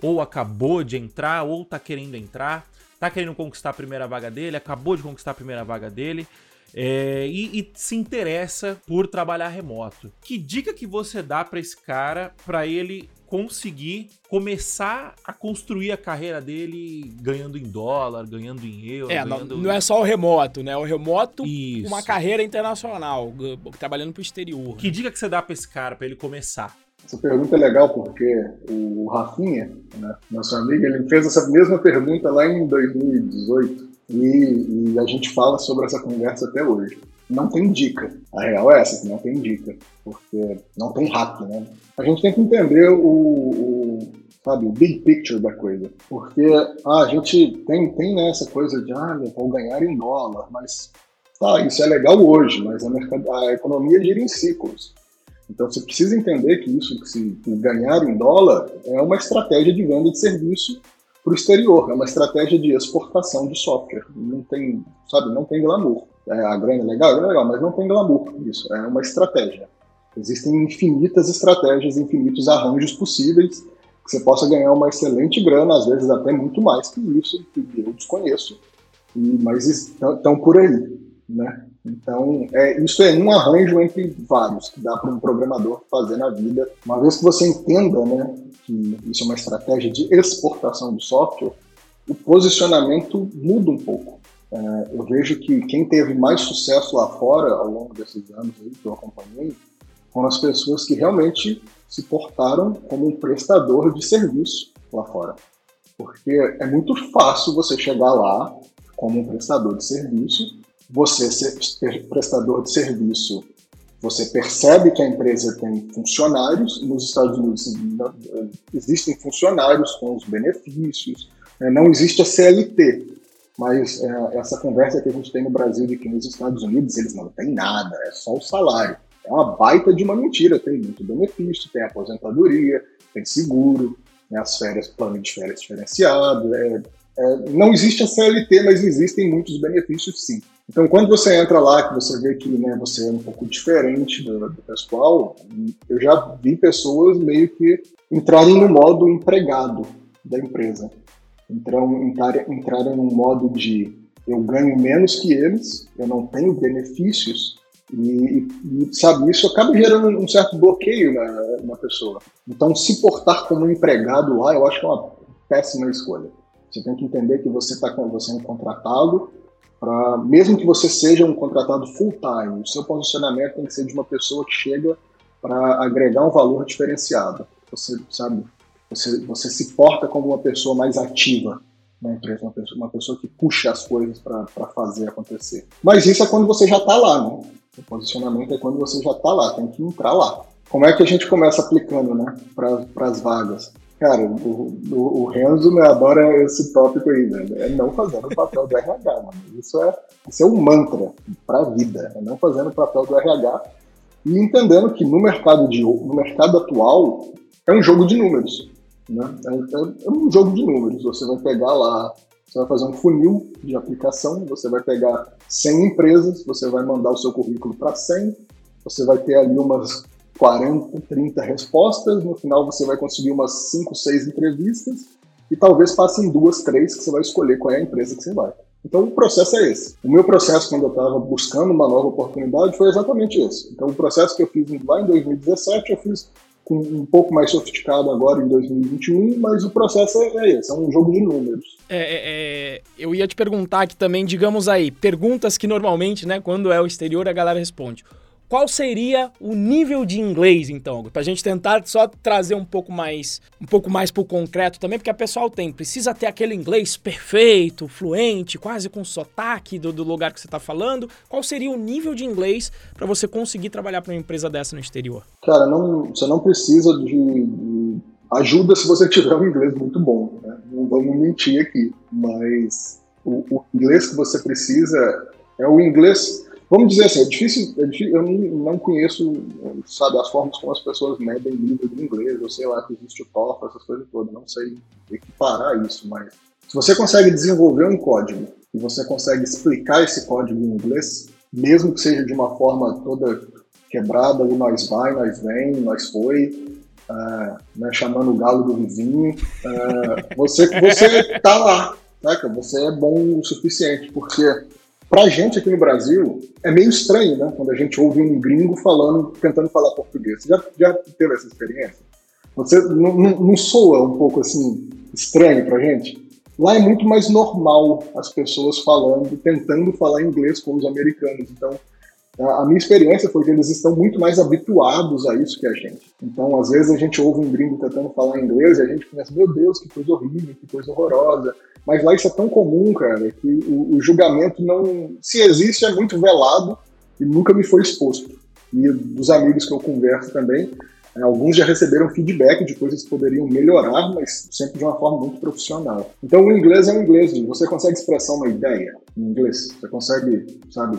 ou acabou de entrar, ou tá querendo entrar, tá querendo conquistar a primeira vaga dele, acabou de conquistar a primeira vaga dele. É, e, e, se interessa por trabalhar remoto. Que dica que você dá para esse cara para ele conseguir começar a construir a carreira dele ganhando em dólar, ganhando em euro. É, ganhando... não, não, é só o remoto, né? O remoto, Isso. uma carreira internacional, trabalhando pro exterior. Que né? dica que você dá pra esse cara, para ele começar? Essa pergunta é legal porque o Rafinha, né, nosso amigo, ele fez essa mesma pergunta lá em 2018 e, e a gente fala sobre essa conversa até hoje não tem dica. A real é essa, que não tem dica, porque não tem hack, né? A gente tem que entender o, o sabe, o big picture da coisa, porque ah, a gente tem, tem né, essa coisa de, ah, vou ganhar em dólar, mas tá, isso é legal hoje, mas a, a economia gira em ciclos. Então você precisa entender que isso, que se ganhar em dólar, é uma estratégia de venda de serviço para o exterior, é uma estratégia de exportação de software. Não tem, sabe, não tem glamour. É, a grana é legal, a grana é legal, mas não tem glamour isso. É uma estratégia. Existem infinitas estratégias, infinitos arranjos possíveis que você possa ganhar uma excelente grana, às vezes até muito mais que isso, que eu desconheço, e, mas estão por aí, né? Então, é, isso é um arranjo entre vários que dá para um programador fazer na vida. Uma vez que você entenda né, que isso é uma estratégia de exportação de software, o posicionamento muda um pouco. É, eu vejo que quem teve mais sucesso lá fora ao longo desses anos aí que eu acompanhei foram as pessoas que realmente se portaram como um prestador de serviço lá fora. Porque é muito fácil você chegar lá como um prestador de serviço, você ser prestador de serviço, você percebe que a empresa tem funcionários, nos Estados Unidos existem funcionários com os benefícios, né? não existe a CLT, mas é, essa conversa que a gente tem no Brasil de que nos Estados Unidos eles não têm nada, é só o salário. É uma baita de uma mentira. Tem muito benefício, tem aposentadoria, tem seguro, né, as férias, plano de férias diferenciado. É, é, não existe a CLT, mas existem muitos benefícios sim. Então, quando você entra lá, que você vê que né, você é um pouco diferente do, do pessoal, eu já vi pessoas meio que entrarem no modo empregado da empresa. Então, entraram num modo de eu ganho menos que eles, eu não tenho benefícios, e, e sabe, isso acaba gerando um certo bloqueio na, na pessoa. Então, se portar como empregado lá, eu acho que é uma péssima escolha. Você tem que entender que você está você é um contratado, pra, mesmo que você seja um contratado full time, o seu posicionamento tem que ser de uma pessoa que chega para agregar um valor diferenciado. Você sabe, você, você se porta como uma pessoa mais ativa na empresa, uma pessoa, uma pessoa que puxa as coisas para fazer acontecer. Mas isso é quando você já está lá, né? O posicionamento é quando você já está lá, tem que entrar lá. Como é que a gente começa aplicando, né, para as vagas? Cara, o, o, o Renzo né, adora esse tópico aí, né? É não fazendo o papel do RH, mano. Isso é, isso é um mantra para a vida, é não fazendo o papel do RH e entendendo que no mercado, de, no mercado atual é um jogo de números. Né? É, é, é um jogo de números. Você vai pegar lá, você vai fazer um funil de aplicação, você vai pegar 100 empresas, você vai mandar o seu currículo para 100, você vai ter ali umas 40, 30 respostas, no final você vai conseguir umas 5, 6 entrevistas e talvez passem duas, três que você vai escolher qual é a empresa que você vai. Então o processo é esse. O meu processo quando eu estava buscando uma nova oportunidade foi exatamente esse. Então o processo que eu fiz lá em 2017 eu fiz com um pouco mais sofisticado agora em 2021, mas o processo é, é esse, é um jogo de números. É, é, é, eu ia te perguntar aqui também, digamos aí, perguntas que normalmente, né, quando é o exterior a galera responde. Qual seria o nível de inglês, então, para a gente tentar só trazer um pouco mais, um pouco mais para o concreto também, porque a pessoal tem, precisa ter aquele inglês perfeito, fluente, quase com sotaque do, do lugar que você está falando. Qual seria o nível de inglês para você conseguir trabalhar para uma empresa dessa no exterior? Cara, não, você não precisa de, de ajuda se você tiver um inglês muito bom. Né? Não vamos mentir aqui, mas o, o inglês que você precisa é o inglês Vamos dizer assim, é difícil, é difícil eu não, conheço, sabe, as formas como as pessoas medem nível de inglês, eu sei lá que existe o TOEFL, essas coisas todas, não sei equiparar isso, mas se você consegue desenvolver um código e você consegue explicar esse código em inglês, mesmo que seja de uma forma toda quebrada, o nós vai, nós vem, nós foi, uh, né, chamando o galo do vizinho, uh, você, você tá lá, saca? Você é bom o suficiente, porque Pra gente aqui no Brasil, é meio estranho, né? Quando a gente ouve um gringo falando, tentando falar português. Você já, já teve essa experiência? Você não, não, soa um pouco assim estranho pra gente? Lá é muito mais normal as pessoas falando, tentando falar inglês com os americanos. Então, a minha experiência foi que eles estão muito mais habituados a isso que a gente. Então, às vezes a gente ouve um gringo tentando falar inglês e a gente pensa, meu Deus, que coisa horrível, que coisa horrorosa. Mas lá isso é tão comum, cara, que o, o julgamento não. Se existe, é muito velado e nunca me foi exposto. E dos amigos que eu converso também, é, alguns já receberam feedback de coisas que poderiam melhorar, mas sempre de uma forma muito profissional. Então o inglês é o inglês, você consegue expressar uma ideia em inglês, você consegue, sabe,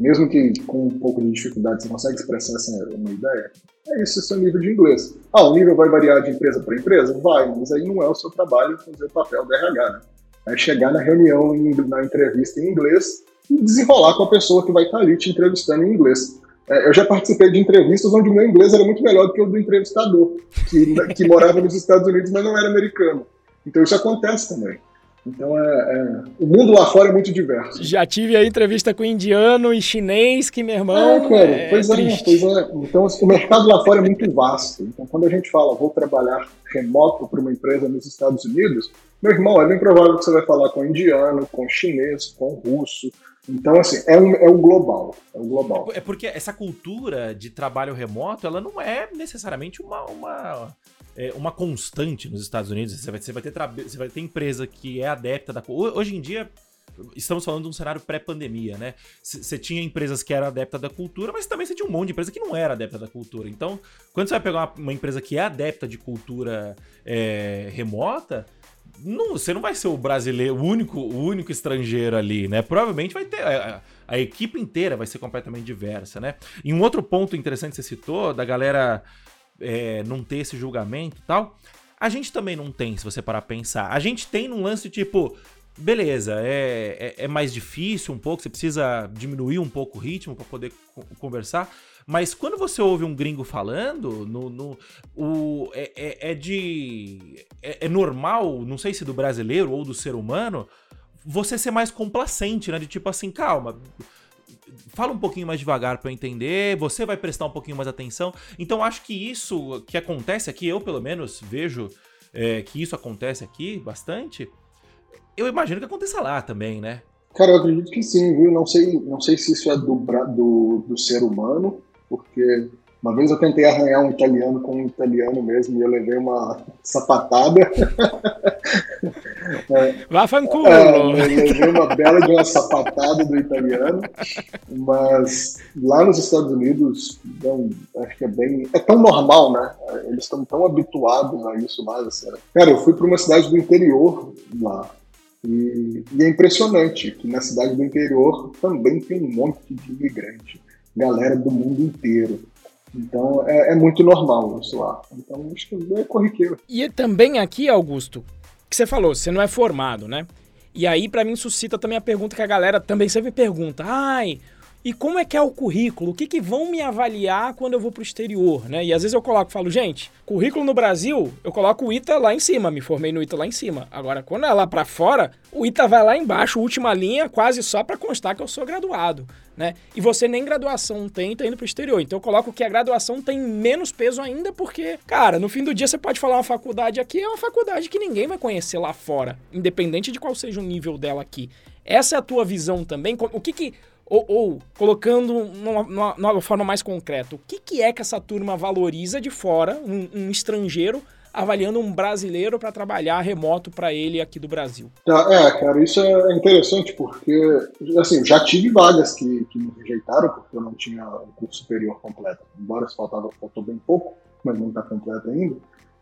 mesmo que com um pouco de dificuldade, você consegue expressar essa, uma ideia. É isso, esse é o nível de inglês. Ah, o nível vai variar de empresa para empresa? Vai, mas aí não é o seu trabalho fazer o papel do RH, né? É chegar na reunião, na entrevista em inglês e desenrolar com a pessoa que vai estar ali te entrevistando em inglês. É, eu já participei de entrevistas onde o meu inglês era muito melhor do que o do entrevistador, que, que morava nos Estados Unidos, mas não era americano. Então isso acontece também. Então é, é, o mundo lá fora é muito diverso. Já tive a entrevista com indiano e chinês, que meu irmão. É, cara, é pois, é, pois é. Então assim, o mercado lá fora é muito vasto. Então quando a gente fala vou trabalhar remoto para uma empresa nos Estados Unidos, meu irmão, é bem provável que você vai falar com indiano, com chinês, com russo. Então, assim, é um, é um global. É um global. É porque essa cultura de trabalho remoto, ela não é necessariamente uma, uma, é, uma constante nos Estados Unidos. Você vai, você, vai ter você vai ter empresa que é adepta da. Hoje em dia, estamos falando de um cenário pré-pandemia, né? Você tinha empresas que eram adepta da cultura, mas também você tinha um monte de empresa que não era adepta da cultura. Então, quando você vai pegar uma, uma empresa que é adepta de cultura é, remota, não, você não vai ser o brasileiro, o único, o único estrangeiro ali, né? Provavelmente vai ter. A, a, equipe inteira vai ser completamente diversa, né? E um outro ponto interessante que você citou, da galera é, não ter esse julgamento e tal. A gente também não tem, se você parar pra pensar. A gente tem num lance tipo. Beleza, é, é, é mais difícil um pouco, você precisa diminuir um pouco o ritmo para poder conversar. Mas quando você ouve um gringo falando, no, no o, é, é, é de. É, é, normal, não sei se do brasileiro ou do ser humano, você ser mais complacente, né? De tipo assim, calma. Fala um pouquinho mais devagar para eu entender, você vai prestar um pouquinho mais atenção. Então acho que isso que acontece aqui, eu pelo menos vejo é, que isso acontece aqui bastante. Eu imagino que aconteça lá também, né? Cara, eu acredito que sim, viu? Não sei, não sei se isso é do, do, do ser humano porque Uma vez eu tentei arranhar um italiano com um italiano mesmo e eu levei uma sapatada. Vá fanculo! É, eu levei uma bela de uma sapatada do italiano, mas lá nos Estados Unidos, não, acho que é bem. É tão normal, né? Eles estão tão habituados a isso lá. Assim. Cara, eu fui para uma cidade do interior lá. E, e é impressionante que na cidade do interior também tem um monte de imigrante, galera do mundo inteiro. Então é, é, muito normal isso lá. Então acho que é corriqueiro. E também aqui, Augusto, que você falou, você não é formado, né? E aí, para mim, suscita também a pergunta que a galera também sempre pergunta: ai, e como é que é o currículo? O que, que vão me avaliar quando eu vou para o exterior, né? E às vezes eu coloco, falo, gente, currículo no Brasil, eu coloco o ITA lá em cima, me formei no ITA lá em cima. Agora, quando é lá para fora, o ITA vai lá embaixo, última linha, quase só para constar que eu sou graduado, né? E você nem graduação tem, tá indo para o exterior. Então eu coloco que a graduação tem menos peso ainda porque, cara, no fim do dia você pode falar uma faculdade aqui, é uma faculdade que ninguém vai conhecer lá fora, independente de qual seja o nível dela aqui. Essa é a tua visão também? O que que ou, ou colocando numa, numa, numa, forma mais concreta, o que, que é que essa turma valoriza de fora, um, um estrangeiro, avaliando um brasileiro para trabalhar remoto para ele aqui do Brasil? Tá, é, cara, isso é interessante porque, assim, já tive vagas que, que me rejeitaram porque eu não tinha o curso superior completo, embora faltava, faltou bem pouco, mas não está completo ainda.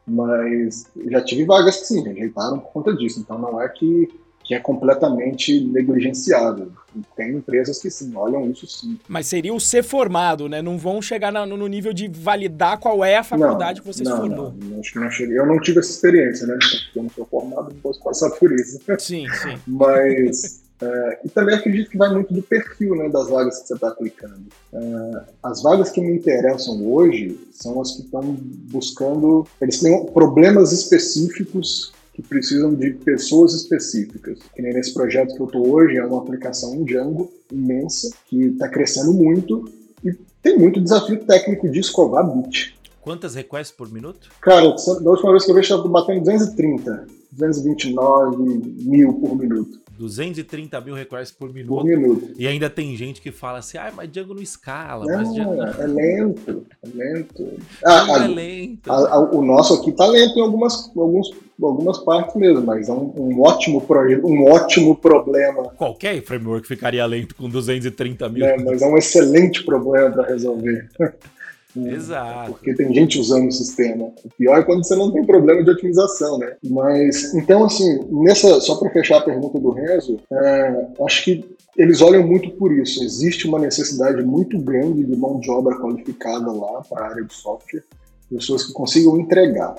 Mas já tive vagas que sim, rejeitaram por conta disso. Então não é que que é completamente negligenciado. Tem empresas que sim, olham isso sim. Mas seria o ser formado, né? Não vão chegar no, no nível de validar qual é a faculdade não, que você não, se formou. Não, acho que não cheguei. Eu não tive essa experiência, né? Porque eu não sou formado, não posso passar por isso. Sim, sim. Mas. É, e também acredito que vai muito do perfil né, das vagas que você está aplicando. É, as vagas que me interessam hoje são as que estão buscando. Eles têm problemas específicos que precisam de pessoas específicas. Que nem nesse projeto que eu estou hoje, é uma aplicação em Django imensa, que está crescendo muito e tem muito desafio técnico de escovar bit. Quantas requests por minuto? Cara, da última vez que eu vi, estava batendo 230, 229 mil por minuto. 230 mil requests por minuto. Por minuto. E ainda tem gente que fala assim, ah, mas Django não escala. Não, Django... é lento, é lento. Ah, a, é lento. A, a, o nosso aqui tá lento em algumas, alguns, algumas partes mesmo, mas é um, um ótimo projeto, um ótimo problema. Qualquer framework ficaria lento com 230 mil. É, mas é um excelente problema para resolver. Exato. Porque tem gente usando o sistema. O pior é quando você não tem problema de otimização, né? Mas, então, assim, nessa, só para fechar a pergunta do Renzo, é, acho que eles olham muito por isso. Existe uma necessidade muito grande de mão de obra qualificada lá para a área de software, pessoas que consigam entregar.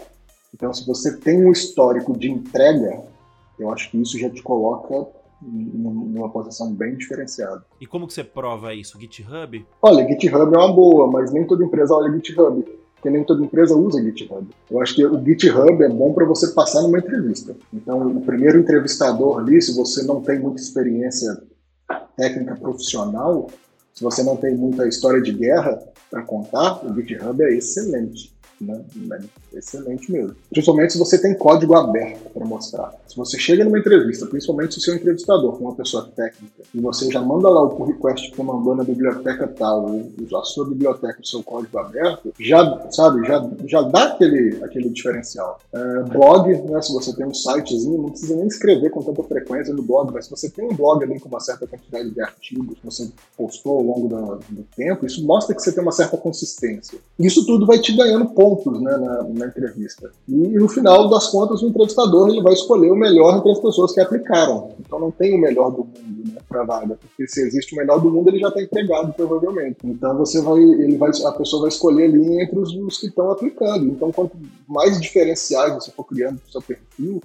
Então, se você tem um histórico de entrega, eu acho que isso já te coloca numa posição bem diferenciada. E como que você prova isso? GitHub? Olha, GitHub é uma boa, mas nem toda empresa olha GitHub, porque nem toda empresa usa GitHub. Eu acho que o GitHub é bom para você passar numa entrevista. Então, o primeiro entrevistador ali, se você não tem muita experiência técnica profissional, se você não tem muita história de guerra para contar, o GitHub é excelente. Né? Excelente mesmo. Principalmente se você tem código aberto para mostrar. Se você chega numa entrevista, principalmente se é um entrevistador com uma pessoa técnica, e você já manda lá o pull request que você mandou na biblioteca tal, a sua biblioteca, o seu código aberto, já, sabe, já, já dá aquele, aquele diferencial. É, blog, né, se você tem um sitezinho, não precisa nem escrever com tanta frequência no blog, mas se você tem um blog ali com uma certa quantidade de artigos que você postou ao longo do tempo, isso mostra que você tem uma certa consistência. Isso tudo vai te ganhando pontos pontos né, na, na, entrevista. E, no final das contas, o entrevistador ele vai escolher o melhor entre as pessoas que aplicaram. Então não tem o melhor do mundo né, para vaga, porque se existe o melhor do mundo, ele já está empregado, provavelmente. Então você vai, ele vai, a pessoa vai escolher ali entre os, os que estão aplicando. Então, quanto mais diferenciais você for criando para o seu perfil,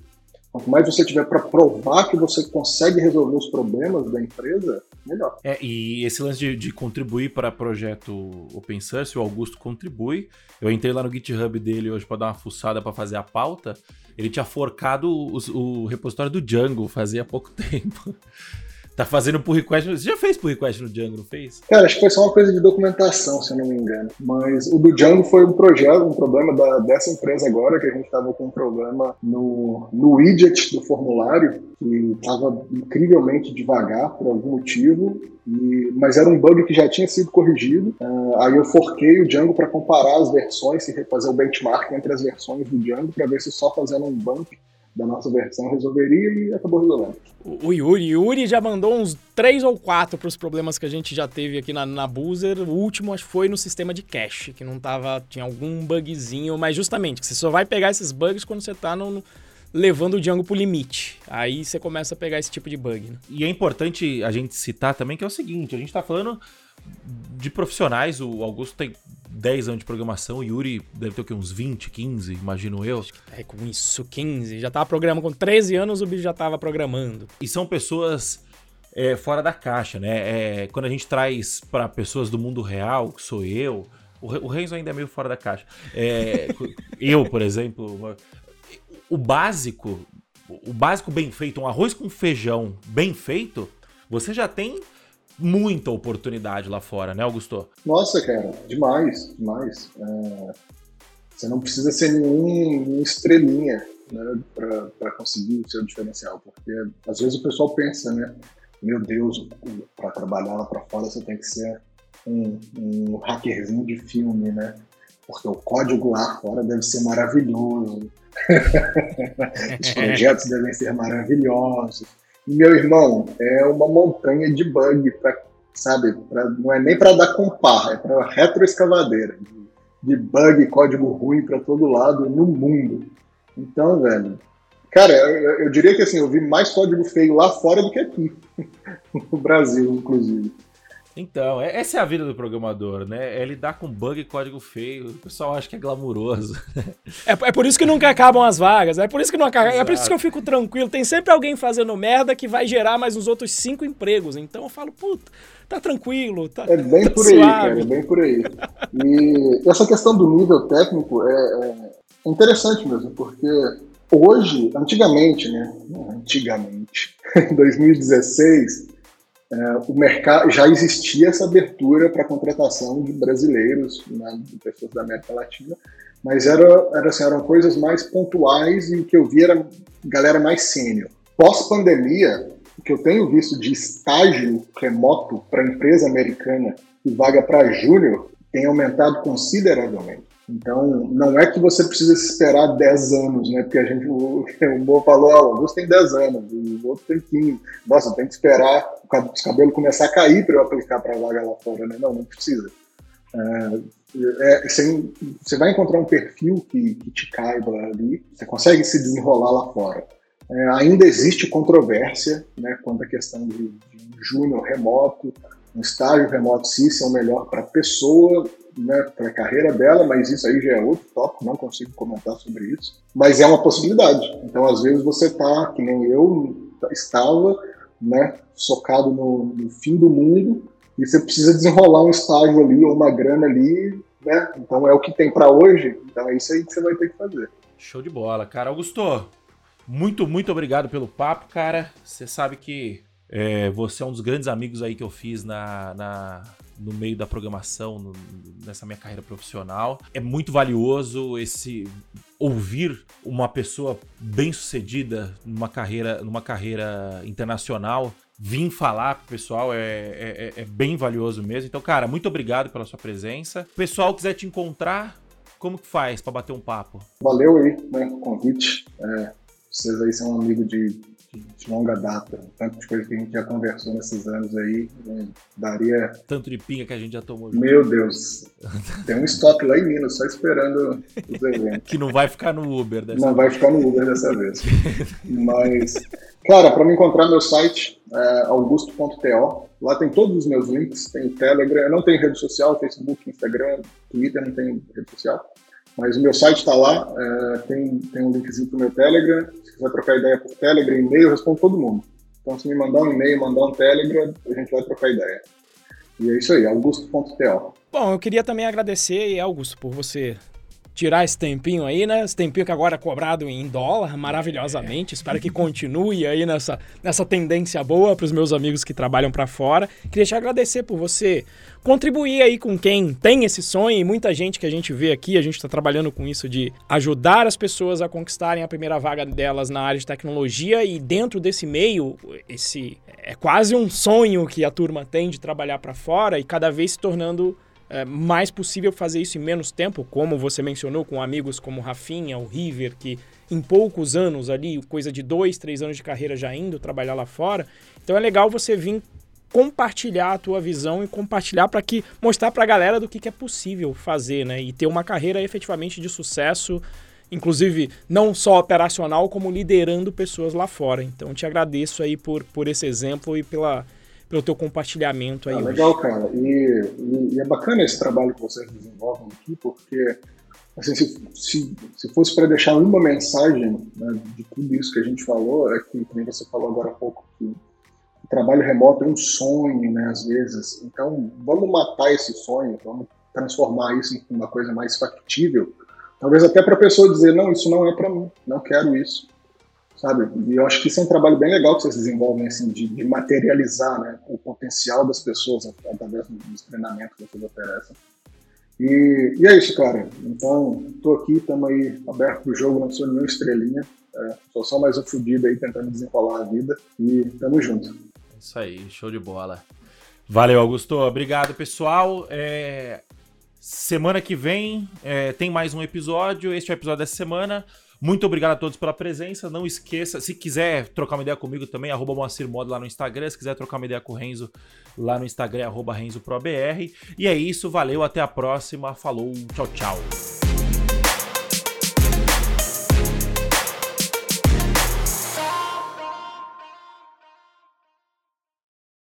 Quanto mais você tiver para provar que você consegue resolver os problemas da empresa, melhor. É, e esse lance de, de contribuir para projeto open source, o Augusto contribui. Eu entrei lá no GitHub dele hoje para dar uma fuçada para fazer a pauta. Ele tinha forcado o, o repositório do Django fazia pouco tempo. Tá fazendo pull request. Você já fez pull request no Django, não fez? Cara, acho que foi só uma coisa de documentação, se eu não me engano. Mas o do Django foi um projeto, um problema da, dessa empresa agora, que a gente estava com um problema no, no widget do formulário, que estava incrivelmente devagar por algum motivo, e, mas era um bug que já tinha sido corrigido. Uh, aí eu forquei o Django para comparar as versões e fazer o benchmark entre as versões do Django para ver se só fazendo um bump da nossa versão resolveria e acabou resolvendo. O Yuri, Yuri já mandou uns três ou quatro para os problemas que a gente já teve aqui na, na Boozer. O último acho que foi no sistema de cache, que não tava. tinha algum bugzinho, mas justamente, você só vai pegar esses bugs quando você está no, no, levando o Django pro limite. Aí você começa a pegar esse tipo de bug. Né? E é importante a gente citar também que é o seguinte: a gente está falando de profissionais, o Augusto tem 10 anos de programação, o Yuri deve ter o quê? Uns 20, 15, imagino eu. É, com isso, 15. Já tava programando, com 13 anos o bicho já tava programando. E são pessoas é, fora da caixa, né? É, quando a gente traz para pessoas do mundo real, que sou eu, o, o Renzo ainda é meio fora da caixa. É, eu, por exemplo, o básico, o básico bem feito, um arroz com feijão bem feito, você já tem muita oportunidade lá fora, né, Augusto? Nossa, cara, demais, demais. É, você não precisa ser nenhum, estrelinha né, para conseguir o seu diferencial, porque às vezes o pessoal pensa, né, meu Deus, para trabalhar lá para fora você tem que ser um, um hackerzinho de filme, né? Porque o código lá fora deve ser maravilhoso. Os projetos devem ser maravilhosos meu irmão, é uma montanha de bug, pra, sabe? Pra, não é nem para dar compar, é para retroescavadeira. De, de bug, código ruim para todo lado no mundo. Então, velho, cara, eu, eu, diria que assim, eu vi mais código feio lá fora do que aqui, no Brasil, inclusive. Então, é, essa é a vida do programador, né? É lidar com bug e código feio. O pessoal acha que é glamuroso. É, é por isso que nunca acabam as vagas. É por isso que não acaba. É por isso que eu fico tranquilo. Tem sempre alguém fazendo merda que vai gerar mais uns outros cinco empregos. Então eu falo, puta, tá tranquilo. Tá, é bem tá por suave. aí, cara. É bem por aí. E essa questão do nível técnico é, é interessante mesmo, porque hoje, antigamente, né? Antigamente, em 2016 é, o mercado já existia essa abertura para contratação de brasileiros, né, de pessoas da América Latina, mas era, era assim, eram coisas mais pontuais e o que eu via era galera mais sênior. Pós-pandemia, o que eu tenho visto de estágio remoto para empresa americana e vaga para júnior tem aumentado consideravelmente. Então, não é que você precisa esperar 10 anos, né? Porque a gente, o, o Mo falou, ah, o Augusto tem 10 anos, o outro tem 15. Nossa, tem que esperar os cabelos começar a cair para eu aplicar para a vaga lá fora, né? Não, não precisa. É, é, você, você, vai encontrar um perfil que, que, te caiba ali, você consegue se desenrolar lá fora. É, ainda existe controvérsia né, quanto à questão de, de um júnior remoto, um estágio remoto, se isso é o melhor para a pessoa né, para a carreira dela, mas isso aí já é outro tópico, não consigo comentar sobre isso. Mas é uma possibilidade. Então, às vezes, você está, que nem eu estava, né, socado no, no, fim do mundo, e você precisa desenrolar um estágio ali, ou uma grana ali, né? Então, é o que tem para hoje, então é isso aí que você vai ter que fazer. Show de bola, cara. Augusto, muito, muito obrigado pelo papo, cara. Você sabe que é, você é um dos grandes amigos aí que eu fiz na, na no meio da programação, no, nessa minha carreira profissional. É muito valioso esse ouvir uma pessoa bem sucedida numa carreira, numa carreira internacional vir falar pro pessoal é, é, é, bem valioso mesmo. Então, cara, muito obrigado pela sua presença. O pessoal quiser te encontrar, como que faz para bater um papo? Valeu aí, né, convite. É, vocês aí são um amigo de de longa data, tanto de coisa que a gente já conversou nesses anos aí, né, daria. Tanto de pinga que a gente já tomou. Meu Deus. Tem um estoque lá em Minas, só esperando os eventos. que não vai ficar no Uber dessa Não vez. vai ficar no Uber dessa vez. Mas, cara, para me encontrar meu site é augusto.to. Lá tem todos os meus links, tem Telegram, eu não tenho rede social, Facebook, Instagram, Twitter, não tenho rede social. Mas o meu site está lá, é, tem, tem um linkzinho para o meu Telegram. Se quiser trocar ideia por Telegram, e-mail, eu respondo todo mundo. Então, se me mandar um e-mail, mandar um Telegram, a gente vai trocar ideia. E é isso aí, augusto.to. Bom, eu queria também agradecer, Augusto, por você tirar esse tempinho aí, né? Esse tempinho que agora é cobrado em dólar, maravilhosamente. Espero que continue aí nessa, nessa tendência boa para os meus amigos que trabalham para fora. Queria te agradecer por você contribuir aí com quem tem esse sonho e muita gente que a gente vê aqui, a gente está trabalhando com isso de ajudar as pessoas a conquistarem a primeira vaga delas na área de tecnologia e dentro desse meio, esse é quase um sonho que a turma tem de trabalhar para fora e cada vez se tornando é, mais possível fazer isso em menos tempo, como você mencionou, com amigos como Rafinha, o River, que em poucos anos ali, coisa de dois, três anos de carreira já indo trabalhar lá fora. Então é legal você vir compartilhar a tua visão e compartilhar para que mostrar para a galera do que, que é possível fazer, né? E ter uma carreira efetivamente de sucesso, inclusive não só operacional, como liderando pessoas lá fora. Então te agradeço aí por, por esse exemplo e pela pelo teu compartilhamento aí. Ah, legal, cara. E, e, e, é bacana esse trabalho que vocês desenvolvem aqui, porque assim, se, se, se fosse para deixar uma mensagem né, de tudo isso que a gente falou, é que, como você falou agora há pouco, que o trabalho remoto é um sonho, né, às vezes. Então, vamos matar esse sonho, vamos transformar isso em uma coisa mais factível. Talvez até para a pessoa dizer, não, isso não é para mim, não quero isso sabe? E eu acho que isso é um trabalho bem legal que vocês desenvolvem, assim, de, de materializar né, o potencial das pessoas através dos treinamentos que vocês oferecem. E, e é isso, cara. Então, estou aqui, estamos aí aberto para o jogo, não sou nenhuma estrelinha. É, sou só mais um fudido aí tentando desenrolar a vida. E tamo junto. Isso aí, show de bola. Valeu, Augusto. Obrigado, pessoal. É... Semana que vem é, tem mais um episódio. Este é o episódio dessa semana. Muito obrigado a todos pela presença. Não esqueça, se quiser trocar uma ideia comigo também, arroba Moacir Modo lá no Instagram. Se quiser trocar uma ideia com o Renzo lá no Instagram, arroba RenzoProBR. E é isso, valeu, até a próxima. Falou, tchau, tchau.